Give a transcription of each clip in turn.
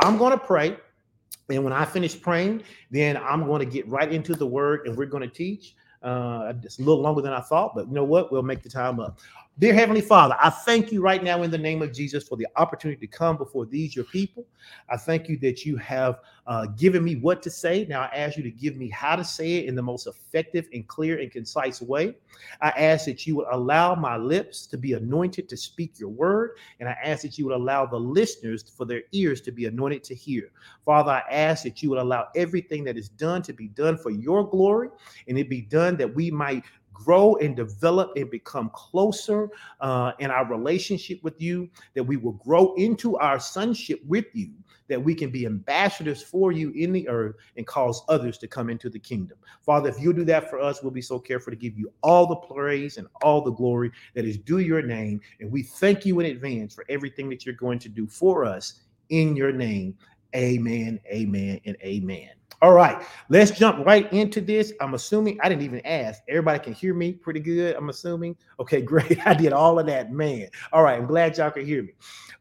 I'm going to pray. And when I finish praying, then I'm going to get right into the word and we're going to teach. Uh, it's a little longer than I thought, but you know what? We'll make the time up. Dear Heavenly Father, I thank you right now in the name of Jesus for the opportunity to come before these, your people. I thank you that you have uh, given me what to say. Now I ask you to give me how to say it in the most effective and clear and concise way. I ask that you would allow my lips to be anointed to speak your word. And I ask that you would allow the listeners for their ears to be anointed to hear. Father, I ask that you would allow everything that is done to be done for your glory and it be done that we might grow and develop and become closer uh, in our relationship with you, that we will grow into our sonship with you, that we can be ambassadors for you in the earth and cause others to come into the kingdom. Father, if you do that for us, we'll be so careful to give you all the praise and all the glory that is due your name. And we thank you in advance for everything that you're going to do for us in your name. Amen, amen, and amen. All right, let's jump right into this. I'm assuming I didn't even ask. Everybody can hear me pretty good. I'm assuming. Okay, great. I did all of that, man. All right, I'm glad y'all can hear me.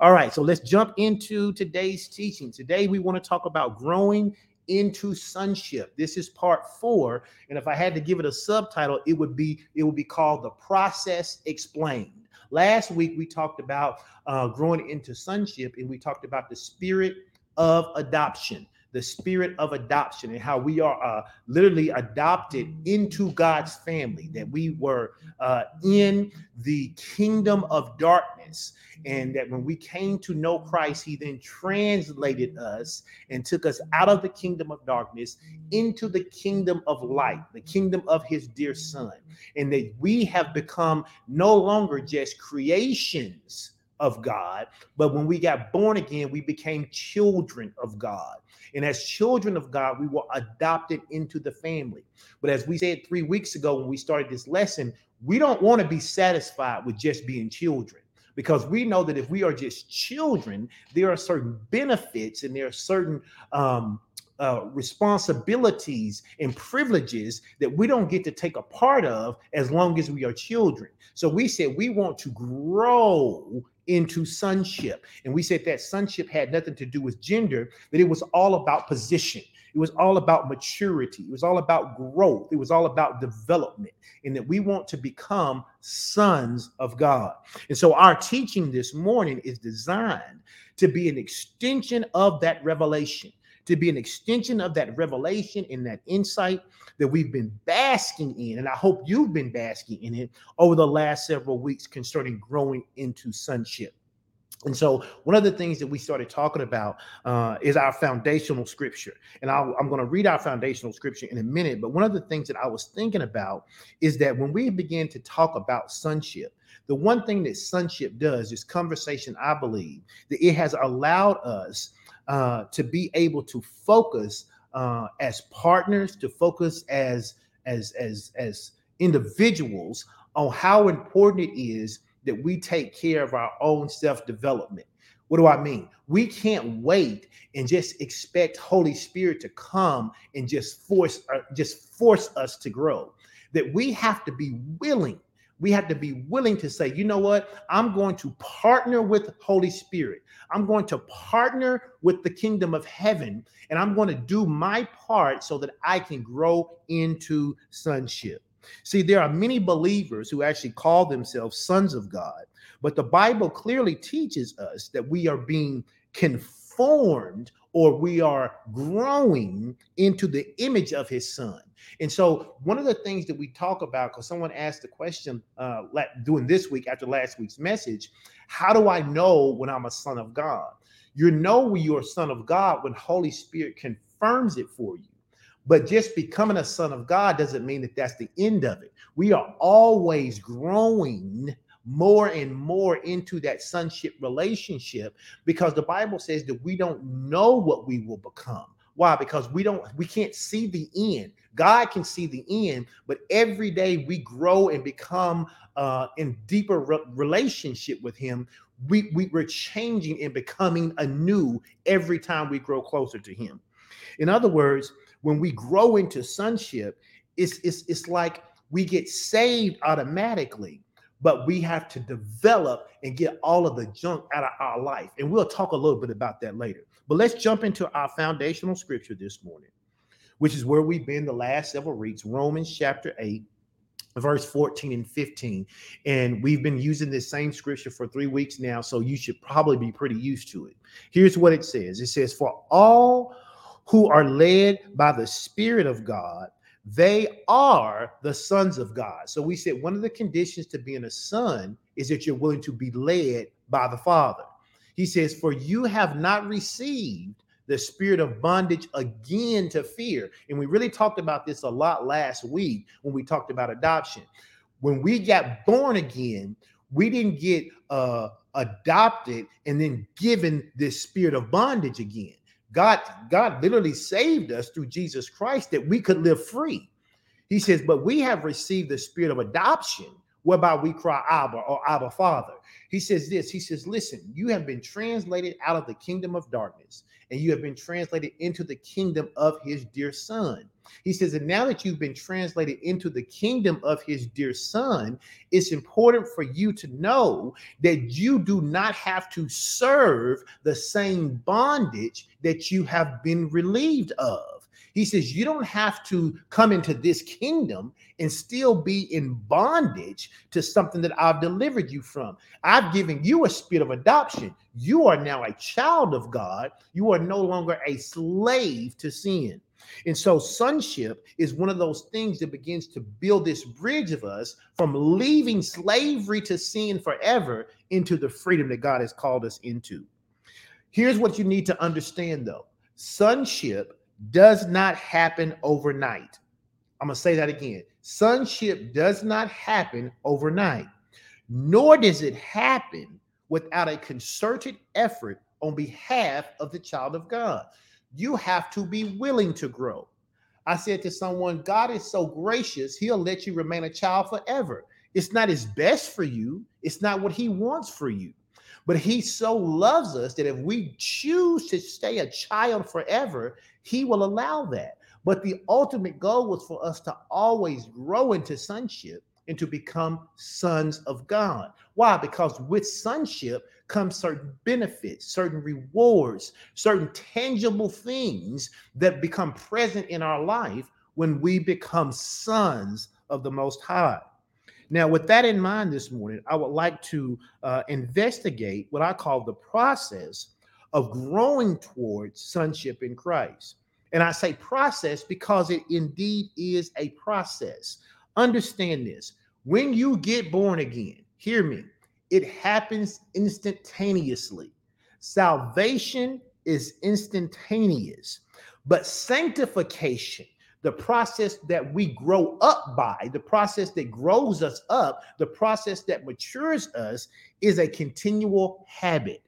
All right, so let's jump into today's teaching. Today we want to talk about growing into sonship. This is part four, and if I had to give it a subtitle, it would be it would be called the process explained. Last week we talked about uh, growing into sonship, and we talked about the spirit of adoption the spirit of adoption and how we are uh, literally adopted into God's family, that we were uh, in the kingdom of darkness, and that when we came to know Christ, He then translated us and took us out of the kingdom of darkness into the kingdom of light, the kingdom of His dear Son, and that we have become no longer just creations of God, but when we got born again, we became children of God. And as children of God, we were adopted into the family. But as we said three weeks ago when we started this lesson, we don't want to be satisfied with just being children because we know that if we are just children, there are certain benefits and there are certain um, uh, responsibilities and privileges that we don't get to take a part of as long as we are children. So we said we want to grow into sonship. And we said that sonship had nothing to do with gender, that it was all about position. It was all about maturity. It was all about growth. It was all about development, and that we want to become sons of God. And so, our teaching this morning is designed to be an extension of that revelation to be an extension of that revelation and that insight that we've been basking in. And I hope you've been basking in it over the last several weeks concerning growing into sonship. And so, one of the things that we started talking about uh, is our foundational scripture. And i am going to read our foundational scripture in a minute. But one of the things that I was thinking about is that when we begin to talk about sonship, the one thing that sonship does is conversation, I believe, that it has allowed us uh, to be able to focus uh, as partners, to focus as as as as individuals on how important it is that we take care of our own self development. What do I mean? We can't wait and just expect Holy Spirit to come and just force uh, just force us to grow. That we have to be willing we have to be willing to say, you know what? I'm going to partner with Holy Spirit. I'm going to partner with the kingdom of heaven, and I'm going to do my part so that I can grow into sonship. See, there are many believers who actually call themselves sons of God, but the Bible clearly teaches us that we are being conformed or we are growing into the image of his son. And so, one of the things that we talk about, because someone asked the question uh, doing this week after last week's message, how do I know when I'm a son of God? You know when you're a son of God when Holy Spirit confirms it for you. But just becoming a son of God doesn't mean that that's the end of it. We are always growing more and more into that sonship relationship because the Bible says that we don't know what we will become. Why? Because we don't, we can't see the end. God can see the end, but every day we grow and become uh, in deeper re- relationship with Him. We, we we're changing and becoming anew every time we grow closer to Him. In other words, when we grow into sonship, it's it's it's like we get saved automatically but we have to develop and get all of the junk out of our life. And we'll talk a little bit about that later. But let's jump into our foundational scripture this morning, which is where we've been the last several weeks Romans chapter 8, verse 14 and 15. And we've been using this same scripture for three weeks now, so you should probably be pretty used to it. Here's what it says it says, For all who are led by the Spirit of God, they are the sons of God. So we said one of the conditions to being a son is that you're willing to be led by the Father. He says, For you have not received the spirit of bondage again to fear. And we really talked about this a lot last week when we talked about adoption. When we got born again, we didn't get uh, adopted and then given this spirit of bondage again. God, God literally saved us through Jesus Christ that we could live free. He says, but we have received the spirit of adoption, whereby we cry Abba or Abba Father. He says this, he says, listen, you have been translated out of the kingdom of darkness and you have been translated into the kingdom of his dear son. He says, and now that you've been translated into the kingdom of his dear son, it's important for you to know that you do not have to serve the same bondage that you have been relieved of. He says, You don't have to come into this kingdom and still be in bondage to something that I've delivered you from. I've given you a spirit of adoption. You are now a child of God. You are no longer a slave to sin. And so, sonship is one of those things that begins to build this bridge of us from leaving slavery to sin forever into the freedom that God has called us into. Here's what you need to understand though sonship does not happen overnight. I'm going to say that again. Sonship does not happen overnight, nor does it happen without a concerted effort on behalf of the child of God. You have to be willing to grow. I said to someone, God is so gracious, he'll let you remain a child forever. It's not his best for you, it's not what he wants for you. But he so loves us that if we choose to stay a child forever, he will allow that. But the ultimate goal was for us to always grow into sonship and to become sons of God. Why? Because with sonship comes certain benefits, certain rewards, certain tangible things that become present in our life when we become sons of the Most High. Now, with that in mind this morning, I would like to uh, investigate what I call the process of growing towards sonship in Christ. And I say process because it indeed is a process. Understand this when you get born again, hear me, it happens instantaneously. Salvation is instantaneous, but sanctification, the process that we grow up by, the process that grows us up, the process that matures us, is a continual habit.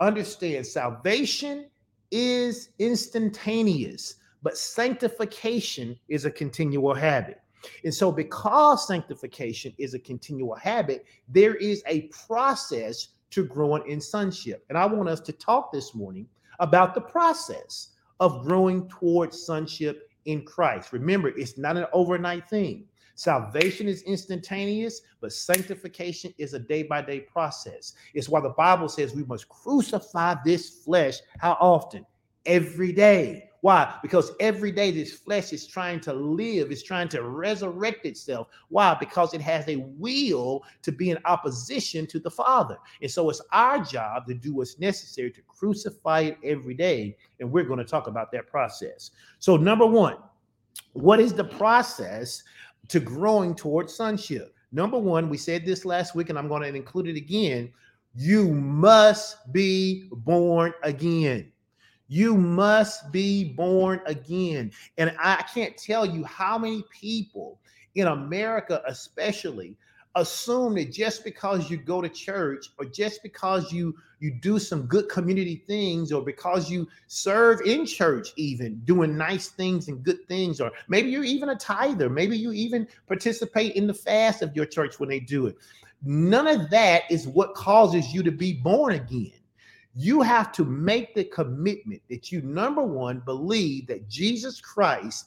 Understand salvation is instantaneous, but sanctification is a continual habit. And so, because sanctification is a continual habit, there is a process to growing in sonship. And I want us to talk this morning about the process of growing towards sonship in Christ. Remember, it's not an overnight thing. Salvation is instantaneous, but sanctification is a day by day process. It's why the Bible says we must crucify this flesh how often? Every day. Why? Because every day this flesh is trying to live, it's trying to resurrect itself. Why? Because it has a will to be in opposition to the Father. And so it's our job to do what's necessary to crucify it every day. And we're going to talk about that process. So, number one, what is the process to growing towards sonship? Number one, we said this last week, and I'm going to include it again. You must be born again. You must be born again. And I can't tell you how many people in America, especially, assume that just because you go to church or just because you you do some good community things or because you serve in church even doing nice things and good things or maybe you're even a tither maybe you even participate in the fast of your church when they do it none of that is what causes you to be born again you have to make the commitment that you, number one, believe that Jesus Christ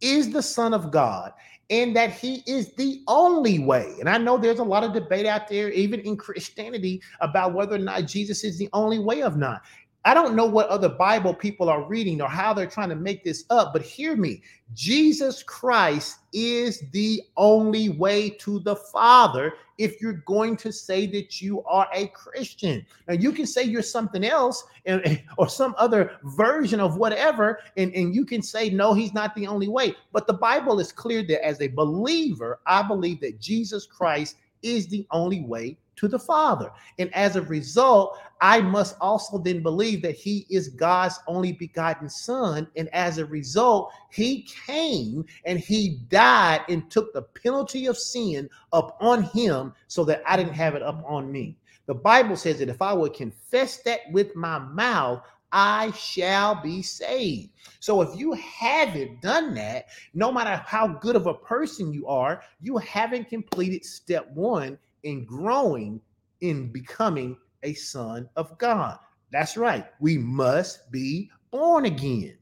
is the Son of God and that he is the only way. And I know there's a lot of debate out there, even in Christianity, about whether or not Jesus is the only way of not. I don't know what other Bible people are reading or how they're trying to make this up, but hear me. Jesus Christ is the only way to the Father if you're going to say that you are a Christian. Now, you can say you're something else and, or some other version of whatever, and, and you can say, no, he's not the only way. But the Bible is clear that as a believer, I believe that Jesus Christ is the only way to the Father. And as a result, I must also then believe that He is God's only begotten Son. And as a result, He came and He died and took the penalty of sin up on Him so that I didn't have it up on me. The Bible says that if I would confess that with my mouth, I shall be saved. So if you haven't done that, no matter how good of a person you are, you haven't completed step one in growing in becoming a son of God. That's right. We must be born again.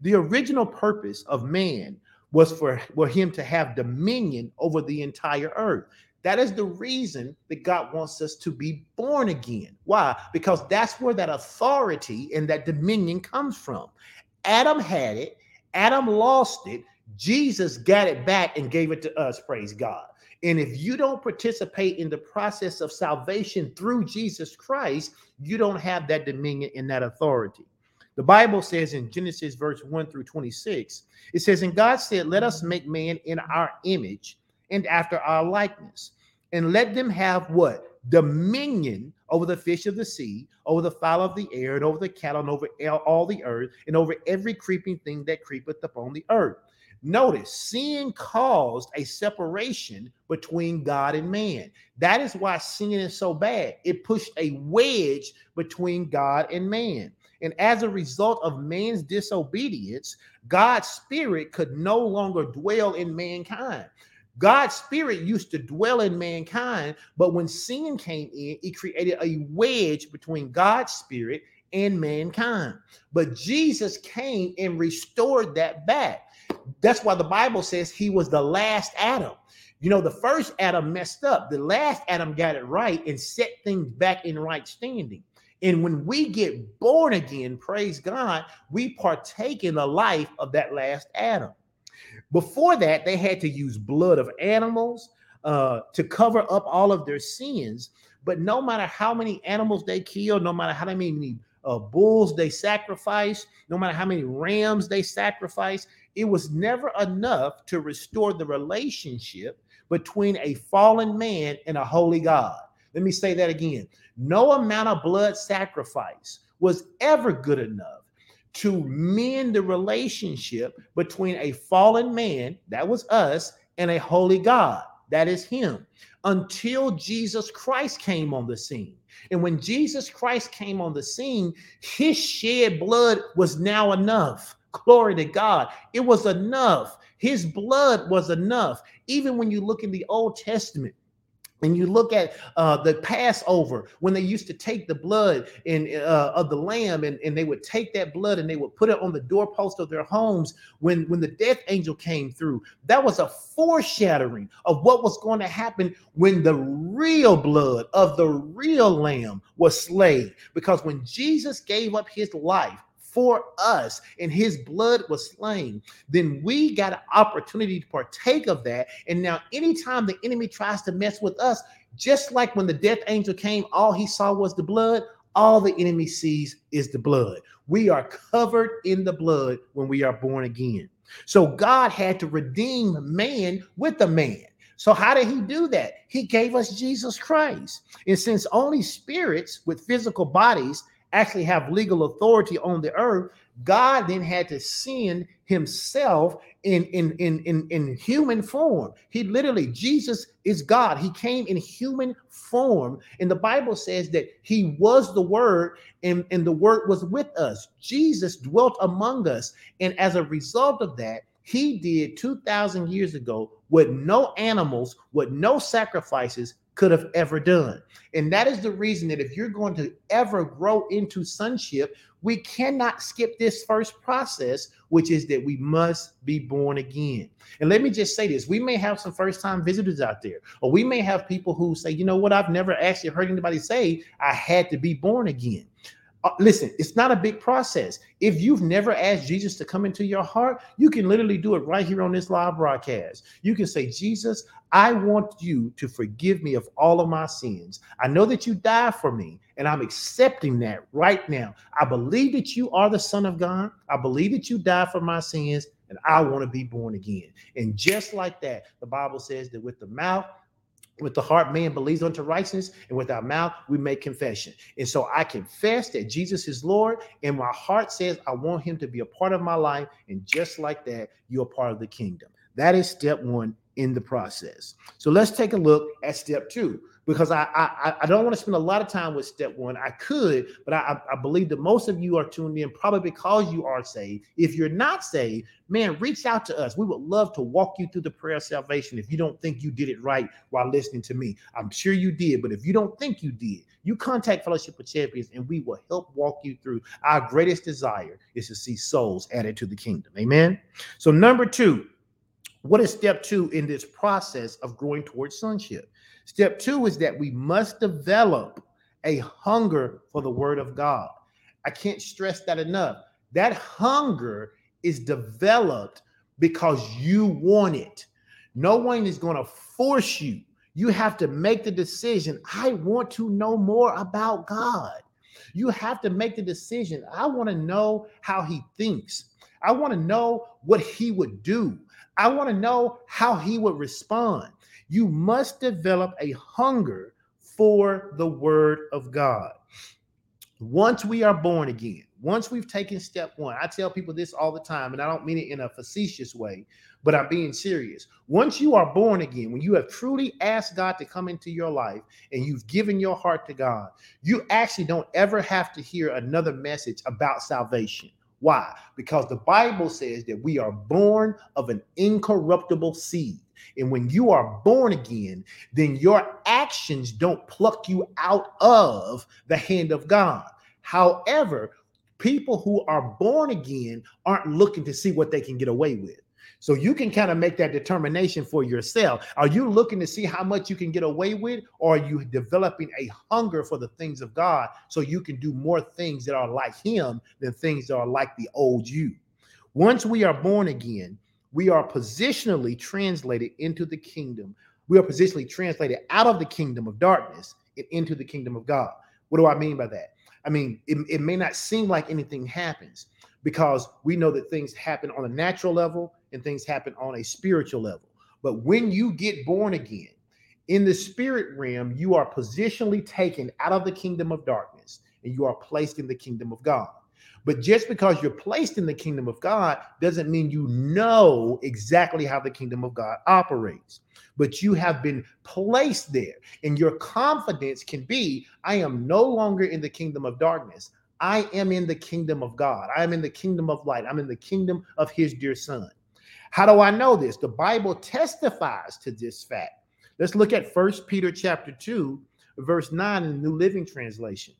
The original purpose of man was for, for him to have dominion over the entire earth. That is the reason that God wants us to be born again. Why? Because that's where that authority and that dominion comes from. Adam had it, Adam lost it, Jesus got it back and gave it to us, praise God. And if you don't participate in the process of salvation through Jesus Christ, you don't have that dominion and that authority. The Bible says in Genesis verse 1 through 26, it says, And God said, Let us make man in our image and after our likeness, and let them have what? Dominion over the fish of the sea, over the fowl of the air, and over the cattle, and over all the earth, and over every creeping thing that creepeth upon the earth. Notice sin caused a separation between God and man. That is why sin is so bad. It pushed a wedge between God and man. And as a result of man's disobedience, God's spirit could no longer dwell in mankind. God's spirit used to dwell in mankind, but when sin came in, it created a wedge between God's spirit and mankind. But Jesus came and restored that back. That's why the Bible says he was the last Adam. You know, the first Adam messed up, the last Adam got it right and set things back in right standing. And when we get born again, praise God, we partake in the life of that last Adam. Before that, they had to use blood of animals uh, to cover up all of their sins. But no matter how many animals they killed, no matter how many uh, bulls they sacrificed, no matter how many rams they sacrificed, it was never enough to restore the relationship between a fallen man and a holy God. Let me say that again. No amount of blood sacrifice was ever good enough to mend the relationship between a fallen man, that was us, and a holy God, that is Him, until Jesus Christ came on the scene. And when Jesus Christ came on the scene, His shed blood was now enough Glory to God. It was enough. His blood was enough. Even when you look in the Old Testament, and you look at uh, the Passover when they used to take the blood in, uh, of the lamb and, and they would take that blood and they would put it on the doorpost of their homes when, when the death angel came through. That was a foreshadowing of what was going to happen when the real blood of the real lamb was slain. Because when Jesus gave up his life, for us and his blood was slain, then we got an opportunity to partake of that. And now, anytime the enemy tries to mess with us, just like when the death angel came, all he saw was the blood, all the enemy sees is the blood. We are covered in the blood when we are born again. So God had to redeem man with a man. So, how did he do that? He gave us Jesus Christ. And since only spirits with physical bodies actually have legal authority on the earth, God then had to send himself in, in, in, in, in human form. He literally, Jesus is God. He came in human form. And the Bible says that he was the word and, and the word was with us. Jesus dwelt among us. And as a result of that, he did 2,000 years ago what no animals, what no sacrifices could have ever done. And that is the reason that if you're going to ever grow into sonship, we cannot skip this first process, which is that we must be born again. And let me just say this we may have some first time visitors out there, or we may have people who say, you know what, I've never actually heard anybody say I had to be born again. Uh, listen, it's not a big process. If you've never asked Jesus to come into your heart, you can literally do it right here on this live broadcast. You can say, Jesus, I want you to forgive me of all of my sins. I know that you died for me, and I'm accepting that right now. I believe that you are the Son of God. I believe that you died for my sins, and I want to be born again. And just like that, the Bible says that with the mouth, with the heart, man believes unto righteousness, and with our mouth, we make confession. And so I confess that Jesus is Lord, and my heart says, I want him to be a part of my life. And just like that, you're part of the kingdom. That is step one in the process. So let's take a look at step two because I I, I don't want to spend a lot of time with step one. I could, but I, I believe that most of you are tuned in probably because you are saved. If you're not saved, man, reach out to us. We would love to walk you through the prayer of salvation. If you don't think you did it right while listening to me, I'm sure you did. But if you don't think you did, you contact Fellowship of Champions and we will help walk you through. Our greatest desire is to see souls added to the kingdom. Amen. So, number two, what is step two in this process of growing towards sonship? Step two is that we must develop a hunger for the word of God. I can't stress that enough. That hunger is developed because you want it. No one is going to force you. You have to make the decision. I want to know more about God. You have to make the decision. I want to know how he thinks. I want to know what he would do. I want to know how he would respond. You must develop a hunger for the word of God. Once we are born again, once we've taken step one, I tell people this all the time, and I don't mean it in a facetious way, but I'm being serious. Once you are born again, when you have truly asked God to come into your life and you've given your heart to God, you actually don't ever have to hear another message about salvation. Why? Because the Bible says that we are born of an incorruptible seed. And when you are born again, then your actions don't pluck you out of the hand of God. However, people who are born again aren't looking to see what they can get away with. So you can kind of make that determination for yourself. Are you looking to see how much you can get away with, or are you developing a hunger for the things of God so you can do more things that are like Him than things that are like the old you? Once we are born again, we are positionally translated into the kingdom. We are positionally translated out of the kingdom of darkness and into the kingdom of God. What do I mean by that? I mean, it, it may not seem like anything happens because we know that things happen on a natural level and things happen on a spiritual level. But when you get born again, in the spirit realm, you are positionally taken out of the kingdom of darkness and you are placed in the kingdom of God. But just because you're placed in the kingdom of God doesn't mean you know exactly how the kingdom of God operates. But you have been placed there, and your confidence can be I am no longer in the kingdom of darkness. I am in the kingdom of God. I am in the kingdom of light. I'm in the kingdom of his dear son. How do I know this? The Bible testifies to this fact. Let's look at First Peter chapter 2, verse 9 in the New Living Translation.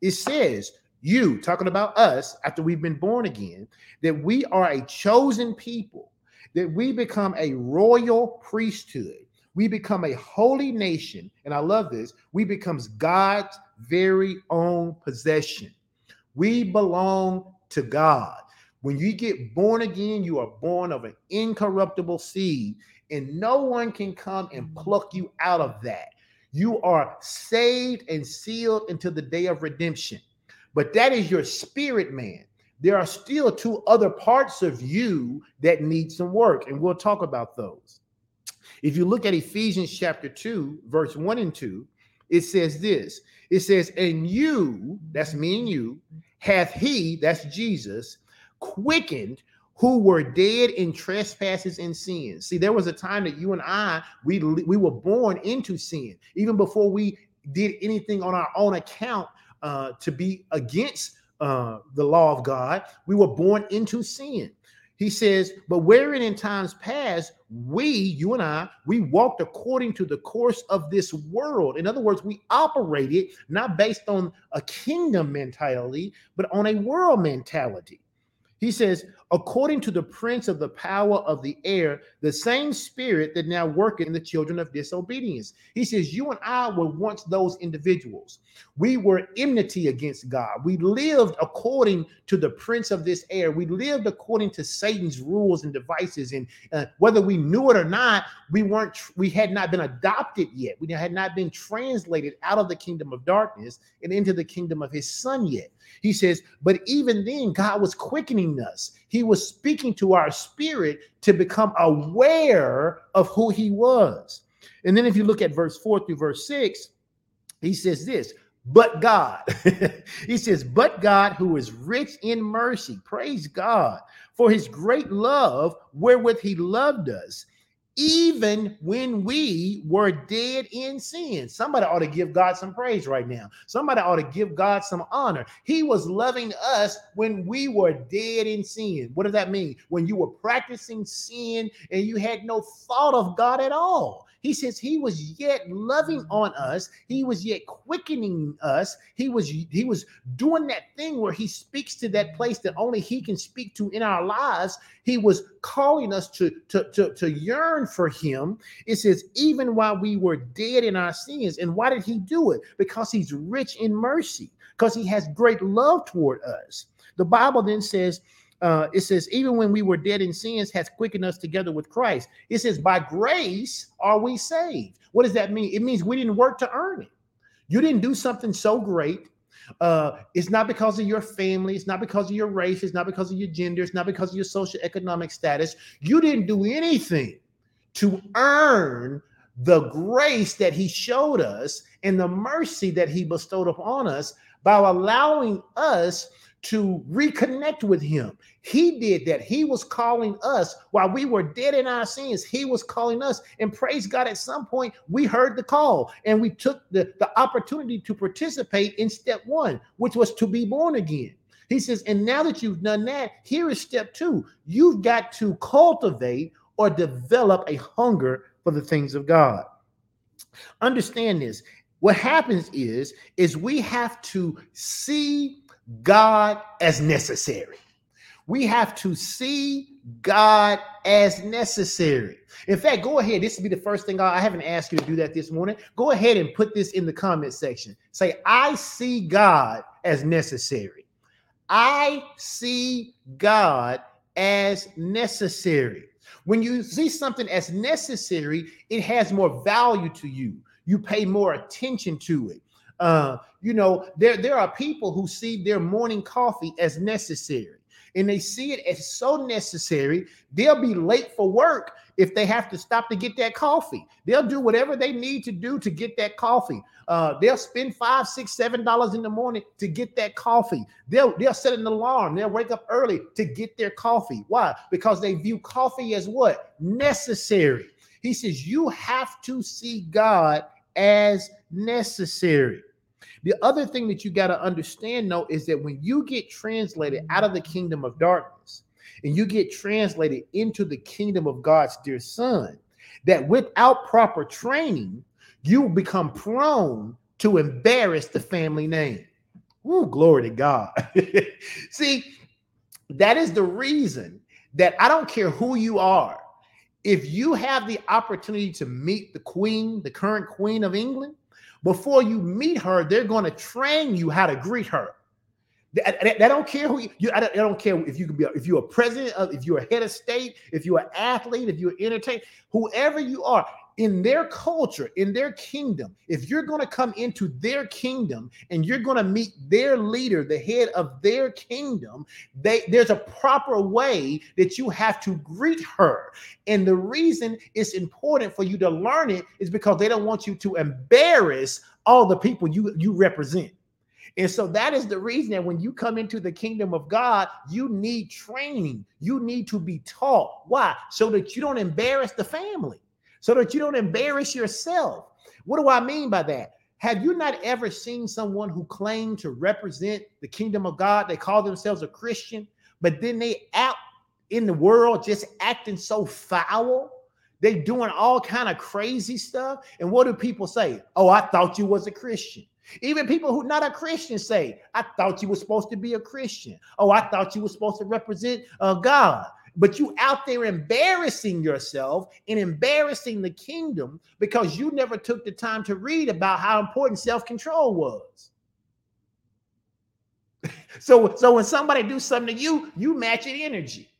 It says, you talking about us after we've been born again, that we are a chosen people, that we become a royal priesthood, we become a holy nation, and I love this, we becomes God's very own possession. We belong to God. When you get born again, you are born of an incorruptible seed, and no one can come and mm-hmm. pluck you out of that. You are saved and sealed until the day of redemption. But that is your spirit man. There are still two other parts of you that need some work, and we'll talk about those. If you look at Ephesians chapter 2, verse 1 and 2, it says this it says, And you, that's me and you, hath he, that's Jesus, quickened who were dead in trespasses and sins. See, there was a time that you and I, we, we were born into sin. Even before we did anything on our own account, uh, to be against uh, the law of God. We were born into sin. He says, but wherein in times past, we, you and I, we walked according to the course of this world. In other words, we operated not based on a kingdom mentality, but on a world mentality. He says, according to the prince of the power of the air, the same spirit that now worketh in the children of disobedience. He says, You and I were once those individuals. We were enmity against God. We lived according to the prince of this air. We lived according to Satan's rules and devices. And uh, whether we knew it or not, we weren't, we had not been adopted yet. We had not been translated out of the kingdom of darkness and into the kingdom of his son yet. He says, But even then, God was quickening us. He was speaking to our spirit to become aware of who he was. And then if you look at verse 4 through verse 6, he says this, but God. he says, but God who is rich in mercy, praise God for his great love wherewith he loved us, even when we were dead in sin. Somebody ought to give God some praise right now. Somebody ought to give God some honor. He was loving us when we were dead in sin. What does that mean? When you were practicing sin and you had no thought of God at all. He says he was yet loving mm-hmm. on us. He was yet quickening us. He was he was doing that thing where he speaks to that mm-hmm. place that only he can speak to in our lives. He was calling us to to to, to yearn for him. It says even while we were dead in our sins. And why did he do it? Because he's rich in mercy. Because he has great love toward us. The Bible then says uh, it says, even when we were dead in sins, has quickened us together with Christ. It says, by grace are we saved. What does that mean? It means we didn't work to earn it. You didn't do something so great. Uh, it's not because of your family. It's not because of your race. It's not because of your gender. It's not because of your social economic status. You didn't do anything to earn the grace that he showed us and the mercy that he bestowed upon us by allowing us to reconnect with him. He did that. He was calling us while we were dead in our sins. He was calling us. And praise God, at some point, we heard the call and we took the, the opportunity to participate in step one, which was to be born again. He says, and now that you've done that, here is step two. You've got to cultivate or develop a hunger for the things of God. Understand this. What happens is, is we have to see God as necessary. We have to see God as necessary. In fact, go ahead. This will be the first thing I, I haven't asked you to do that this morning. Go ahead and put this in the comment section. Say, I see God as necessary. I see God as necessary. When you see something as necessary, it has more value to you. You pay more attention to it. Uh, you know, there, there are people who see their morning coffee as necessary and they see it as so necessary, they'll be late for work if they have to stop to get that coffee. They'll do whatever they need to do to get that coffee. Uh, they'll spend five, six, seven dollars in the morning to get that coffee. They'll they'll set an alarm. They'll wake up early to get their coffee. Why? Because they view coffee as what necessary. He says you have to see God as necessary. The other thing that you got to understand, though, is that when you get translated out of the kingdom of darkness and you get translated into the kingdom of God's dear son, that without proper training, you become prone to embarrass the family name. Ooh, glory to God. See, that is the reason that I don't care who you are. If you have the opportunity to meet the queen, the current queen of England, before you meet her, they're going to train you how to greet her. They, they, they don't care who you, you I, don't, I, don't, care if you can be, if you're a president of, if you're a head of state, if you're an athlete, if you're entertained, whoever you are, in their culture, in their kingdom, if you're going to come into their kingdom and you're going to meet their leader, the head of their kingdom, they, there's a proper way that you have to greet her. And the reason it's important for you to learn it is because they don't want you to embarrass all the people you, you represent. And so that is the reason that when you come into the kingdom of God, you need training. You need to be taught. Why? So that you don't embarrass the family so that you don't embarrass yourself. What do I mean by that? Have you not ever seen someone who claimed to represent the kingdom of God? They call themselves a Christian, but then they out in the world just acting so foul They doing all kind of crazy stuff. And what do people say? Oh, I thought you was a Christian. Even people who not a Christian say, I thought you were supposed to be a Christian. Oh, I thought you were supposed to represent uh, God. But you out there embarrassing yourself and embarrassing the kingdom because you never took the time to read about how important self-control was. so, so when somebody do something to you, you match it energy.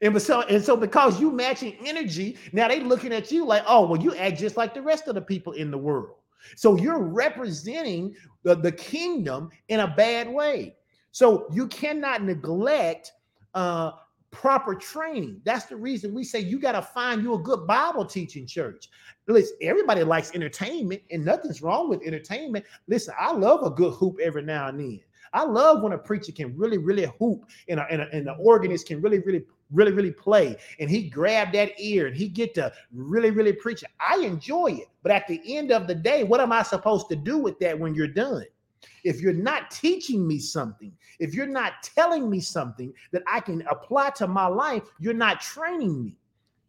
And so, and so because you matching energy, now they looking at you like, oh, well, you act just like the rest of the people in the world. So you're representing the, the kingdom in a bad way. So you cannot neglect uh, proper training. That's the reason we say you got to find you a good Bible teaching church. Listen, everybody likes entertainment, and nothing's wrong with entertainment. Listen, I love a good whoop every now and then. I love when a preacher can really, really whoop and, a, and, a, and the organist can really, really, really, really play. And he grab that ear and he get to really, really preach. I enjoy it. But at the end of the day, what am I supposed to do with that when you're done? If you're not teaching me something, if you're not telling me something that I can apply to my life, you're not training me.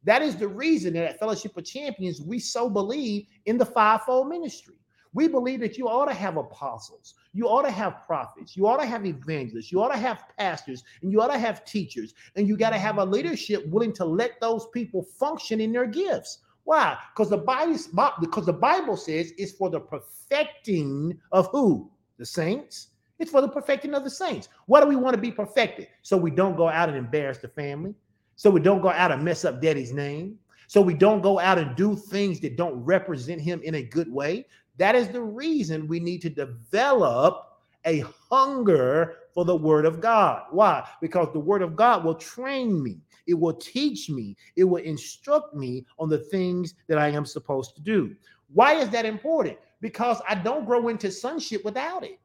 That is the reason that at Fellowship of Champions, we so believe in the fivefold ministry. We believe that you ought to have apostles, you ought to have prophets, you ought to have evangelists, you ought to have pastors, and you ought to have teachers, and you got to have a leadership willing to let those people function in their gifts. Why? Because the Bible because the Bible says it's for the perfecting of who? The saints. It's for the perfecting of the saints. What do we want to be perfected? So we don't go out and embarrass the family. So we don't go out and mess up daddy's name. So we don't go out and do things that don't represent him in a good way. That is the reason we need to develop a hunger for the word of God. Why? Because the word of God will train me, it will teach me, it will instruct me on the things that I am supposed to do. Why is that important? Because I don't grow into sonship without it.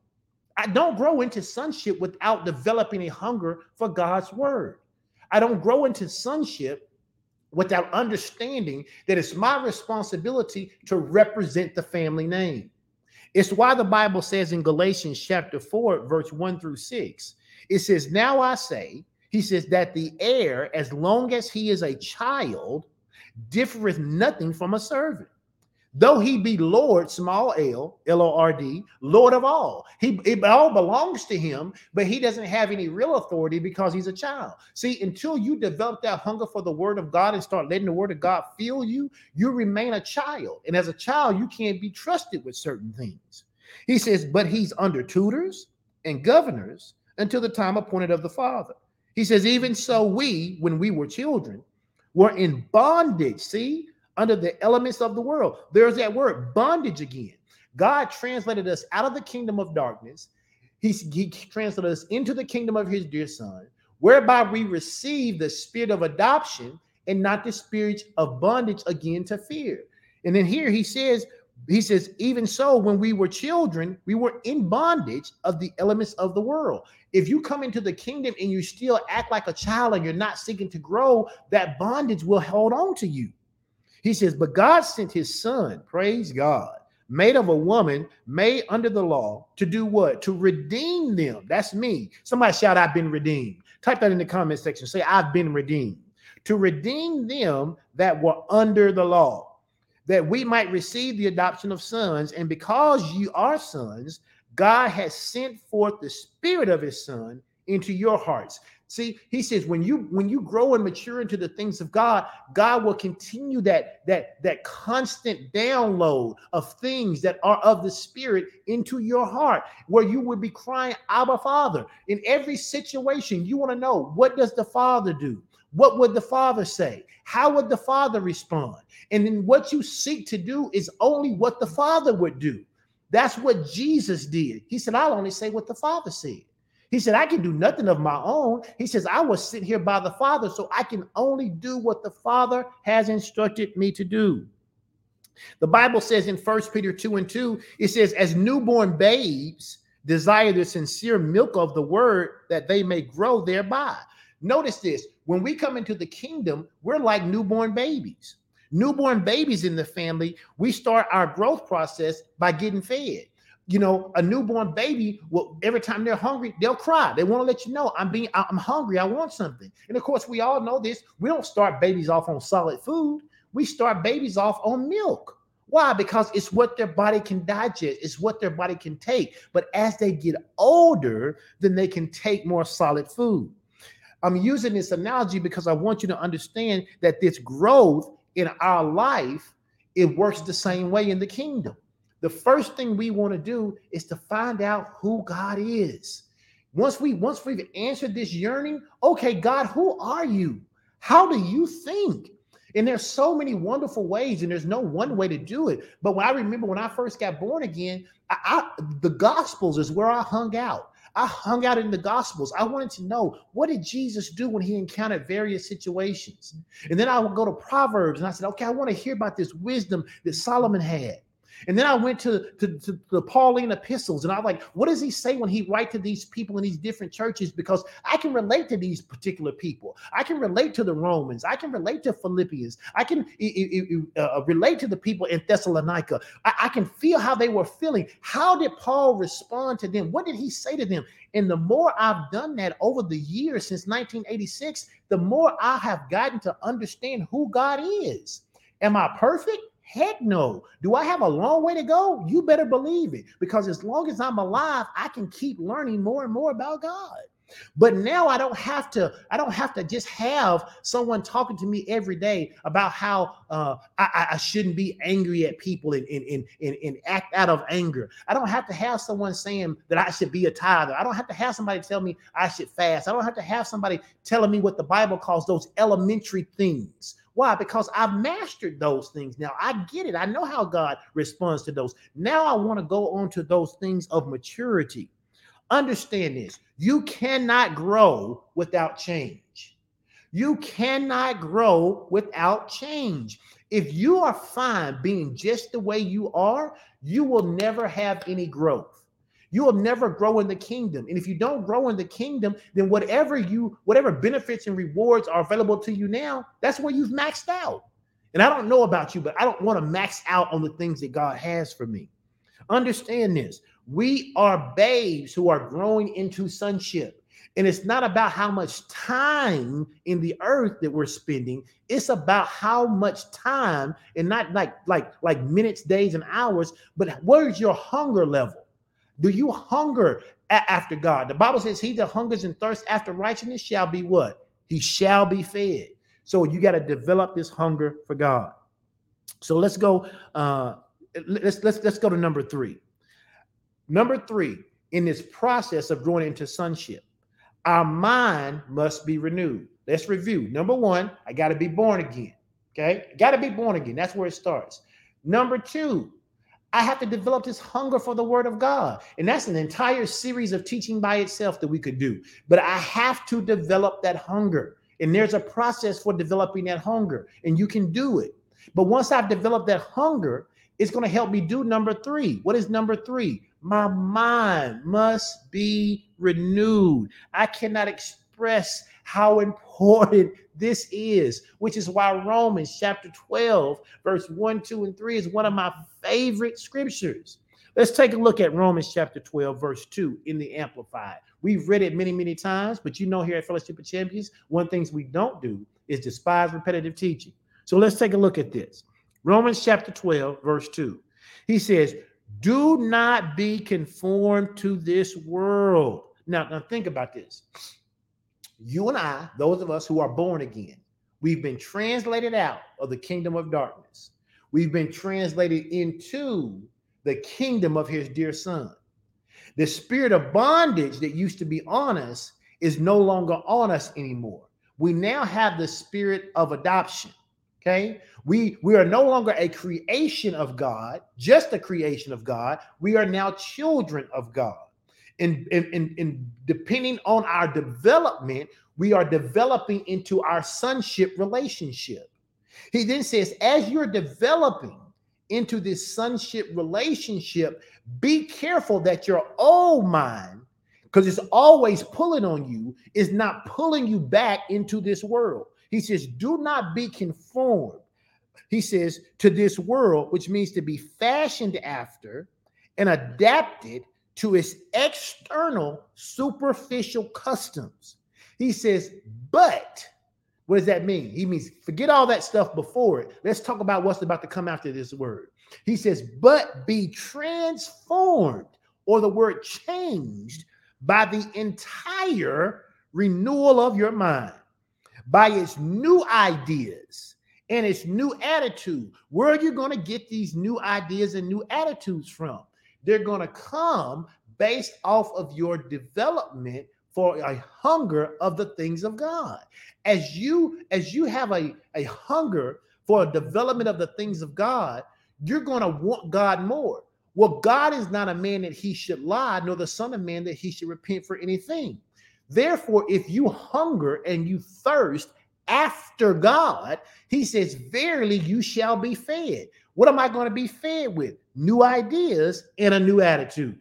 I don't grow into sonship without developing a hunger for God's word. I don't grow into sonship without understanding that it's my responsibility to represent the family name. It's why the Bible says in Galatians chapter 4, verse 1 through 6, it says, Now I say, he says, that the heir, as long as he is a child, differeth nothing from a servant Though he be Lord, small l, L O R D, Lord of all. He it all belongs to him, but he doesn't have any real authority because he's a child. See, until you develop that hunger for the word of God and start letting the word of God fill you, you remain a child. And as a child, you can't be trusted with certain things. He says, but he's under tutors and governors until the time appointed of the Father. He says, even so, we, when we were children, were in bondage. See, under the elements of the world. There's that word bondage again. God translated us out of the kingdom of darkness. He, he translated us into the kingdom of his dear son, whereby we receive the spirit of adoption and not the spirit of bondage again to fear. And then here he says, he says, even so, when we were children, we were in bondage of the elements of the world. If you come into the kingdom and you still act like a child and you're not seeking to grow, that bondage will hold on to you. He says, But God sent his son, praise God, made of a woman, made under the law, to do what? To redeem them. That's me. Somebody shout, I've been redeemed. Type that in the comment section. Say, I've been redeemed. To redeem them that were under the law, that we might receive the adoption of sons. And because you are sons, God has sent forth the spirit of his son into your hearts. See, he says when you when you grow and mature into the things of God, God will continue that that that constant download of things that are of the spirit into your heart where you would be crying Abba Father. In every situation, you want to know what does the Father do? What would the Father say? How would the Father respond? And then what you seek to do is only what the Father would do. That's what Jesus did. He said, I'll only say what the Father said. He said, I can do nothing of my own. He says, I was sent here by the Father, so I can only do what the Father has instructed me to do. The Bible says in First Peter 2 and 2, it says, As newborn babes desire the sincere milk of the word that they may grow thereby. Notice this when we come into the kingdom, we're like newborn babies. Newborn babies in the family, we start our growth process by getting fed you know, a newborn baby will every time they're hungry, they'll cry. They want to let you know I'm being I'm hungry, I want something. And of course, we all know this. We don't start babies off on solid food. we start babies off on milk. Why? Because it's what their body can digest, it's what their body can take. But as they get older, then they can take more solid food. I'm using this analogy because I want you to understand that this growth in our life, it works the same way in the kingdom. The first thing we want to do is to find out who God is. Once we once we've answered this yearning, okay, God, who are you? How do you think? And there's so many wonderful ways, and there's no one way to do it. But when I remember when I first got born again, I, I, the Gospels is where I hung out. I hung out in the Gospels. I wanted to know what did Jesus do when he encountered various situations. And then I would go to Proverbs and I said, okay, I want to hear about this wisdom that Solomon had. And then I went to, to, to, the Pauline epistles and I was like, what does he say when he write to these people in these different churches? Because I can relate to these particular people. I can relate to the Romans. I can relate to Philippians. I can uh, relate to the people in Thessalonica. I, I can feel how they were feeling. How did Paul respond to them? What did he say to them? And the more I've done that over the years since 1986, the more I have gotten to understand who God is. Am I perfect? Heck no. Do I have a long way to go? You better believe it. Because as long as I'm alive, I can keep learning more and more about God. But now I don't have to, I don't have to just have someone talking to me every day about how uh, I, I, shouldn't be angry at people and, and, and, and, and act out of anger. I don't have to have someone saying that I should be a tither. I don't have to have somebody tell me I should fast. I don't have to have somebody telling me what the Bible calls those elementary things why? Because I've mastered those things now. I get it. I know how God responds to those. Now I want to go on to those things of maturity. Understand this you cannot grow without change. You cannot grow without change. If you are fine being just the way you are, you will never have any growth you will never grow in the kingdom. And if you don't grow in the kingdom, then whatever you, whatever benefits and rewards are available to you now, that's where you've maxed out. And I don't know about you, but I don't want to max out on the things that God has for me. Understand this. We are babes who are growing into sonship. And it's not about how much time in the earth that we're spending. It's about how much time and not like like like minutes, days, and hours, but where's your hunger level? Do you hunger a- after God? The Bible says, He that hungers and thirsts after righteousness shall be what? He shall be fed. So you got to develop this hunger for God. So let's go. Uh, let's let's let's go to number three. Number three, in this process of growing into sonship, our mind must be renewed. Let's review. Number one, I got to be born again. Okay, got to be born again. That's where it starts. Number two, I have to develop this hunger for the word of God. And that's an entire series of teaching by itself that we could do. But I have to develop that hunger. And there's a process for developing that hunger, and you can do it. But once I've developed that hunger, it's going to help me do number three. What is number three? My mind must be renewed. I cannot express how important this is, which is why Romans chapter 12, verse 1, 2, and 3 is one of my favorite scriptures. Let's take a look at Romans chapter 12, verse 2 in the Amplified. We've read it many, many times, but you know, here at Fellowship of Champions, one things we don't do is despise repetitive teaching. So let's take a look at this. Romans chapter 12, verse 2. He says, Do not be conformed to this world. Now, now think about this you and I, those of us who are born again, we've been translated out of the kingdom of darkness. We've been translated into the kingdom of his dear son. The spirit of bondage that used to be on us is no longer on us anymore. We now have the spirit of adoption. Okay. We we are no longer a creation of God, just a creation of God. We are now children of God and, and, and, and depending on our development, we are developing into our sonship relationship. He then says, as you're developing into this sonship relationship, be careful that your old mind, because it's always pulling on you, is not pulling you back into this world. He says, do not be conformed. He says, to this world, which means to be fashioned after and adapted to its external superficial customs. He says, but What does that mean? He means forget all that stuff before it. Let's talk about what's about to come after this word. He says, but be transformed, or the word changed by the entire renewal of your mind, by its new ideas and its new attitude. Where are you going to get these new ideas and new attitudes from? They're going to come based off of your development for a hunger of the things of God. As you as you have a, a hunger for a development of the things of God, you're going to want God more. Well, God is not a man that he should lie, nor the son of man that he should repent for anything. Therefore, if you hunger and you thirst after God, he says, Verily you shall be fed. What am I going to be fed with? New ideas and a new attitude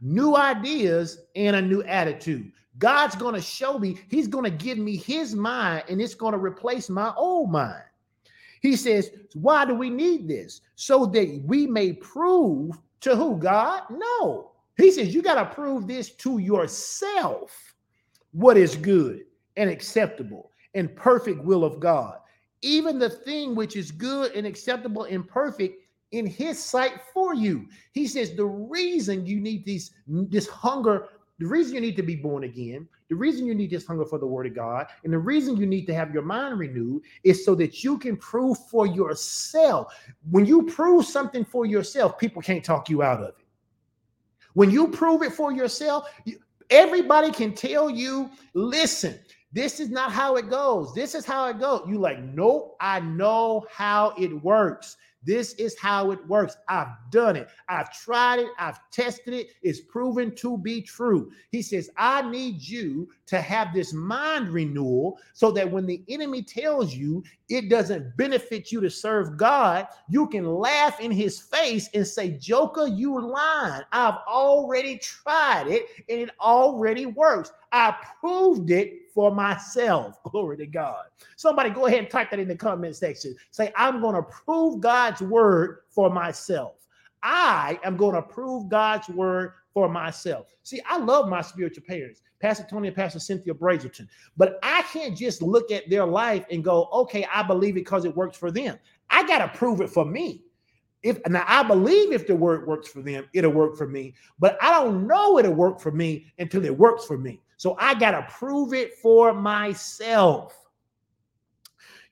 new ideas and a new attitude. God's going to show me, He's going to give me His mind, and it's going to replace my old mind. He says, Why do we need this? So that we may prove to who? God? No. He says, You got to prove this to yourself what is good and acceptable and perfect will of God. Even the thing which is good and acceptable and perfect in his sight for you. He says the reason you need these this hunger, the reason you need to be born again, the reason you need this hunger for the word of God, and the reason you need to have your mind renewed is so that you can prove for yourself. When you prove something for yourself, people can't talk you out of it. When you prove it for yourself, everybody can tell you, listen, this is not how it goes. This is how it goes. You like, nope, I know how it works. This is how it works. I've done it. I've tried it. I've tested it. It's proven to be true. He says, I need you to have this mind renewal so that when the enemy tells you it doesn't benefit you to serve God, you can laugh in his face and say, Joker, you lying. I've already tried it and it already works. I proved it for myself. Glory to God. Somebody go ahead and type that in the comment section. Say, I'm going to prove God's word for myself. I am going to prove God's word for myself. See, I love my spiritual parents, Pastor Tony and Pastor Cynthia Brazelton, but I can't just look at their life and go, okay, I believe it because it works for them. I got to prove it for me. If now I believe if the word works for them, it'll work for me, but I don't know it'll work for me until it works for me. So I got to prove it for myself.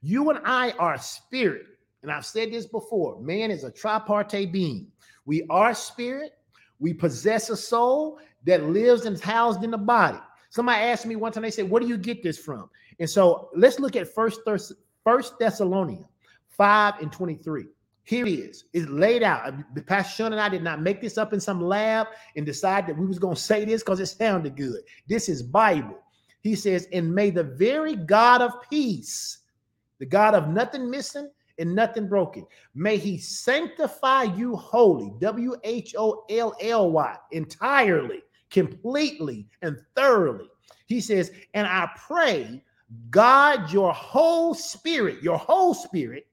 You and I are spirit. And I've said this before man is a tripartite being. We are spirit, we possess a soul that lives and is housed in the body. Somebody asked me one time, they said, Where do you get this from? And so let's look at First, First Thessalonians 5 and 23. Here it is. It's laid out. Pastor Sean and I did not make this up in some lab and decide that we was going to say this because it sounded good. This is Bible. He says, and may the very God of peace, the God of nothing missing and nothing broken, may he sanctify you wholly, W H O L L Y, entirely, completely, and thoroughly. He says, and I pray, God, your whole spirit, your whole spirit,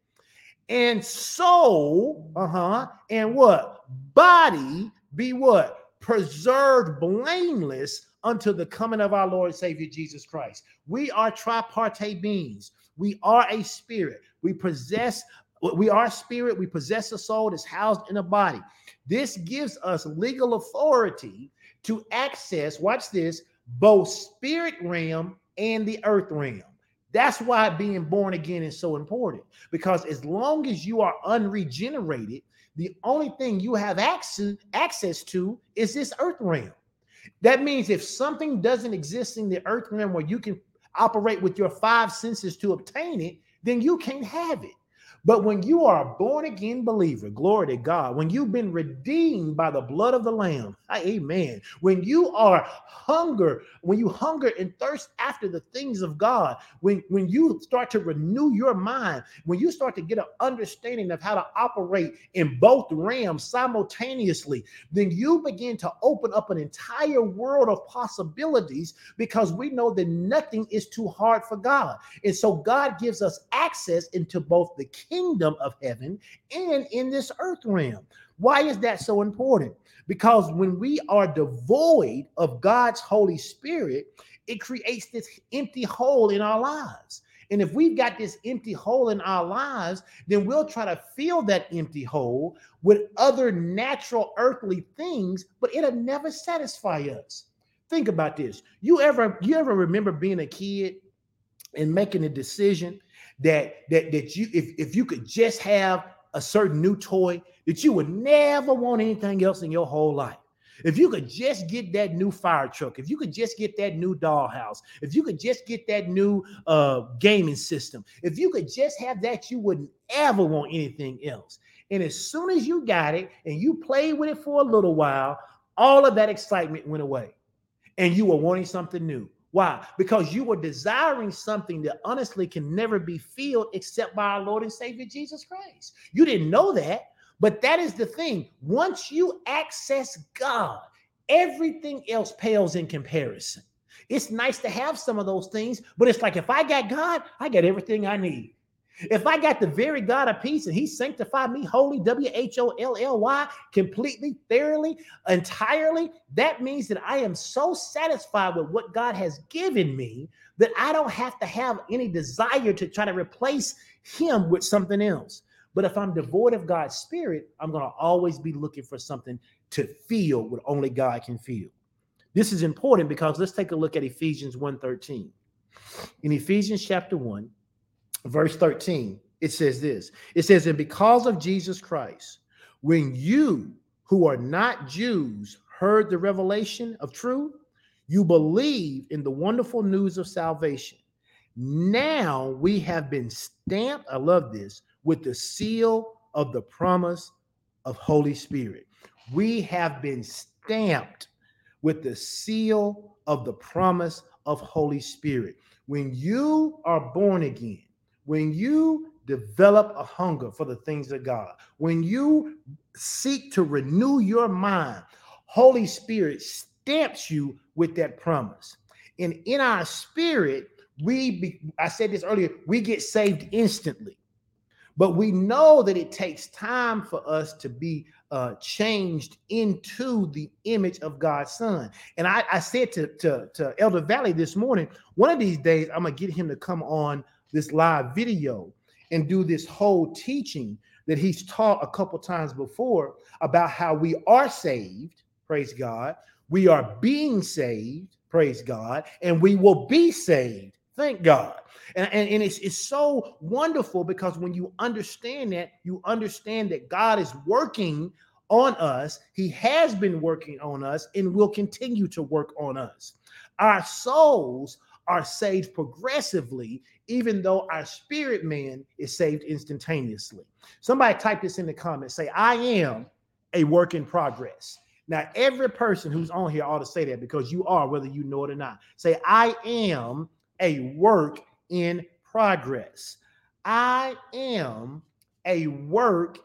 and soul, uh-huh, and what? Body be what? Preserved blameless unto the coming of our Lord Savior Jesus Christ. We are tripartite beings. We are a spirit. We possess we are spirit, we possess a soul that's housed in a body. This gives us legal authority to access, watch this, both spirit realm and the earth realm. That's why being born again is so important because as long as you are unregenerated, the only thing you have access, access to is this earth realm. That means if something doesn't exist in the earth realm where you can operate with your five senses to obtain it, then you can't have it. But when you are a born again believer, glory to God, when you've been redeemed by the blood of the Lamb, amen. When you are hunger, when you hunger and thirst after the things of God, when, when you start to renew your mind, when you start to get an understanding of how to operate in both realms simultaneously, then you begin to open up an entire world of possibilities because we know that nothing is too hard for God. And so God gives us access into both the kingdom of heaven and in this earth realm. Why is that so important? Because when we are devoid of God's Holy Spirit, it creates this empty hole in our lives. And if we've got this empty hole in our lives, then we'll try to fill that empty hole with other natural earthly things, but it'll never satisfy us. Think about this. You ever you ever remember being a kid and making a decision that that that you if if you could just have a certain new toy that you would never want anything else in your whole life. If you could just get that new fire truck, if you could just get that new dollhouse, if you could just get that new uh, gaming system, if you could just have that, you wouldn't ever want anything else. And as soon as you got it and you played with it for a little while, all of that excitement went away and you were wanting something new. Why? Because you were desiring something that honestly can never be filled except by our Lord and Savior Jesus Christ. You didn't know that, but that is the thing. Once you access God, everything else pales in comparison. It's nice to have some of those things, but it's like if I got God, I got everything I need. If I got the very God of peace and he sanctified me holy, W H O L L Y, completely, thoroughly, entirely, that means that I am so satisfied with what God has given me that I don't have to have any desire to try to replace him with something else. But if I'm devoid of God's spirit, I'm going to always be looking for something to feel what only God can feel. This is important because let's take a look at Ephesians 1:13. In Ephesians chapter 1, verse 13, it says this it says, And because of Jesus Christ, when you who are not Jews heard the revelation of truth, you believe in the wonderful news of salvation. Now we have been stamped, I love this, with the seal of the promise of Holy Spirit. We have been stamped with the seal of the promise of Holy Spirit. When you are born again, when you develop a hunger for the things of God, when you seek to renew your mind, Holy Spirit stamps you with that promise. And in our spirit, we be, I said this earlier, we get saved instantly. But we know that it takes time for us to be uh, changed into the image of God's Son. And I, I said to, to, to Elder Valley this morning, one of these days, I'm going to get him to come on this live video and do this whole teaching that he's taught a couple times before about how we are saved, praise God. We are being saved, praise God, and we will be saved, thank God. And, and, and it's, it's so wonderful because when you understand that, you understand that God is working on us. He has been working on us and will continue to work on us. Our souls are saved progressively, even though our spirit man is saved instantaneously. Somebody type this in the comments say, I am a work in progress. Now, every person who's on here ought to say that because you are, whether you know it or not. Say, I am a work in progress. I am a work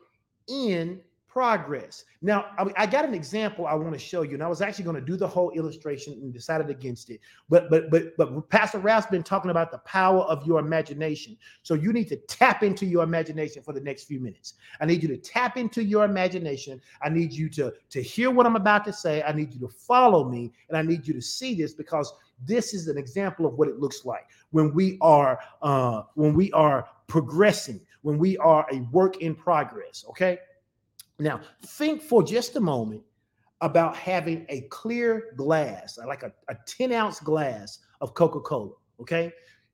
in progress. Now, I, I, got an example I want to show you, and I was actually going to do the whole illustration and decided against it. But but but but Pastor Ralph's been talking about the power of your imagination. So you need to tap into your imagination for the next few minutes. I need you to tap into your imagination. I need you to to hear what I'm about to say. I need you to follow me, and I need you to see this because this is an example of what it looks like when we are uh, when we are progressing, when we are a work in progress. Okay. Now, think for just a moment about having a clear glass, like a, a 10 ounce glass of Coca Cola. Okay.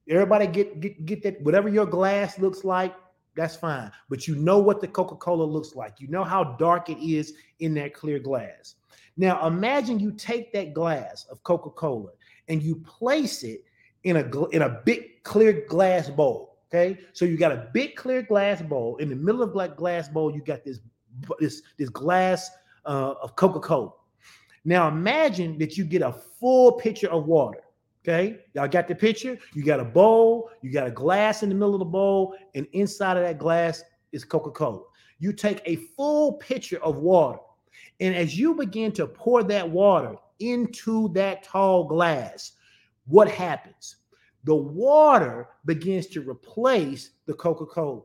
Everybody get, get, get that, whatever your glass looks like, that's fine. But you know what the Coca Cola looks like. You know how dark it is in that clear glass. Now, imagine you take that glass of Coca Cola and you place it in a, in a big clear glass bowl. Okay. So you got a big clear glass bowl. In the middle of that glass bowl, you got this this this glass uh, of Coca Cola. Now imagine that you get a full pitcher of water. Okay, y'all got the picture. You got a bowl, you got a glass in the middle of the bowl, and inside of that glass is Coca Cola. You take a full pitcher of water, and as you begin to pour that water into that tall glass, what happens? The water begins to replace the Coca Cola.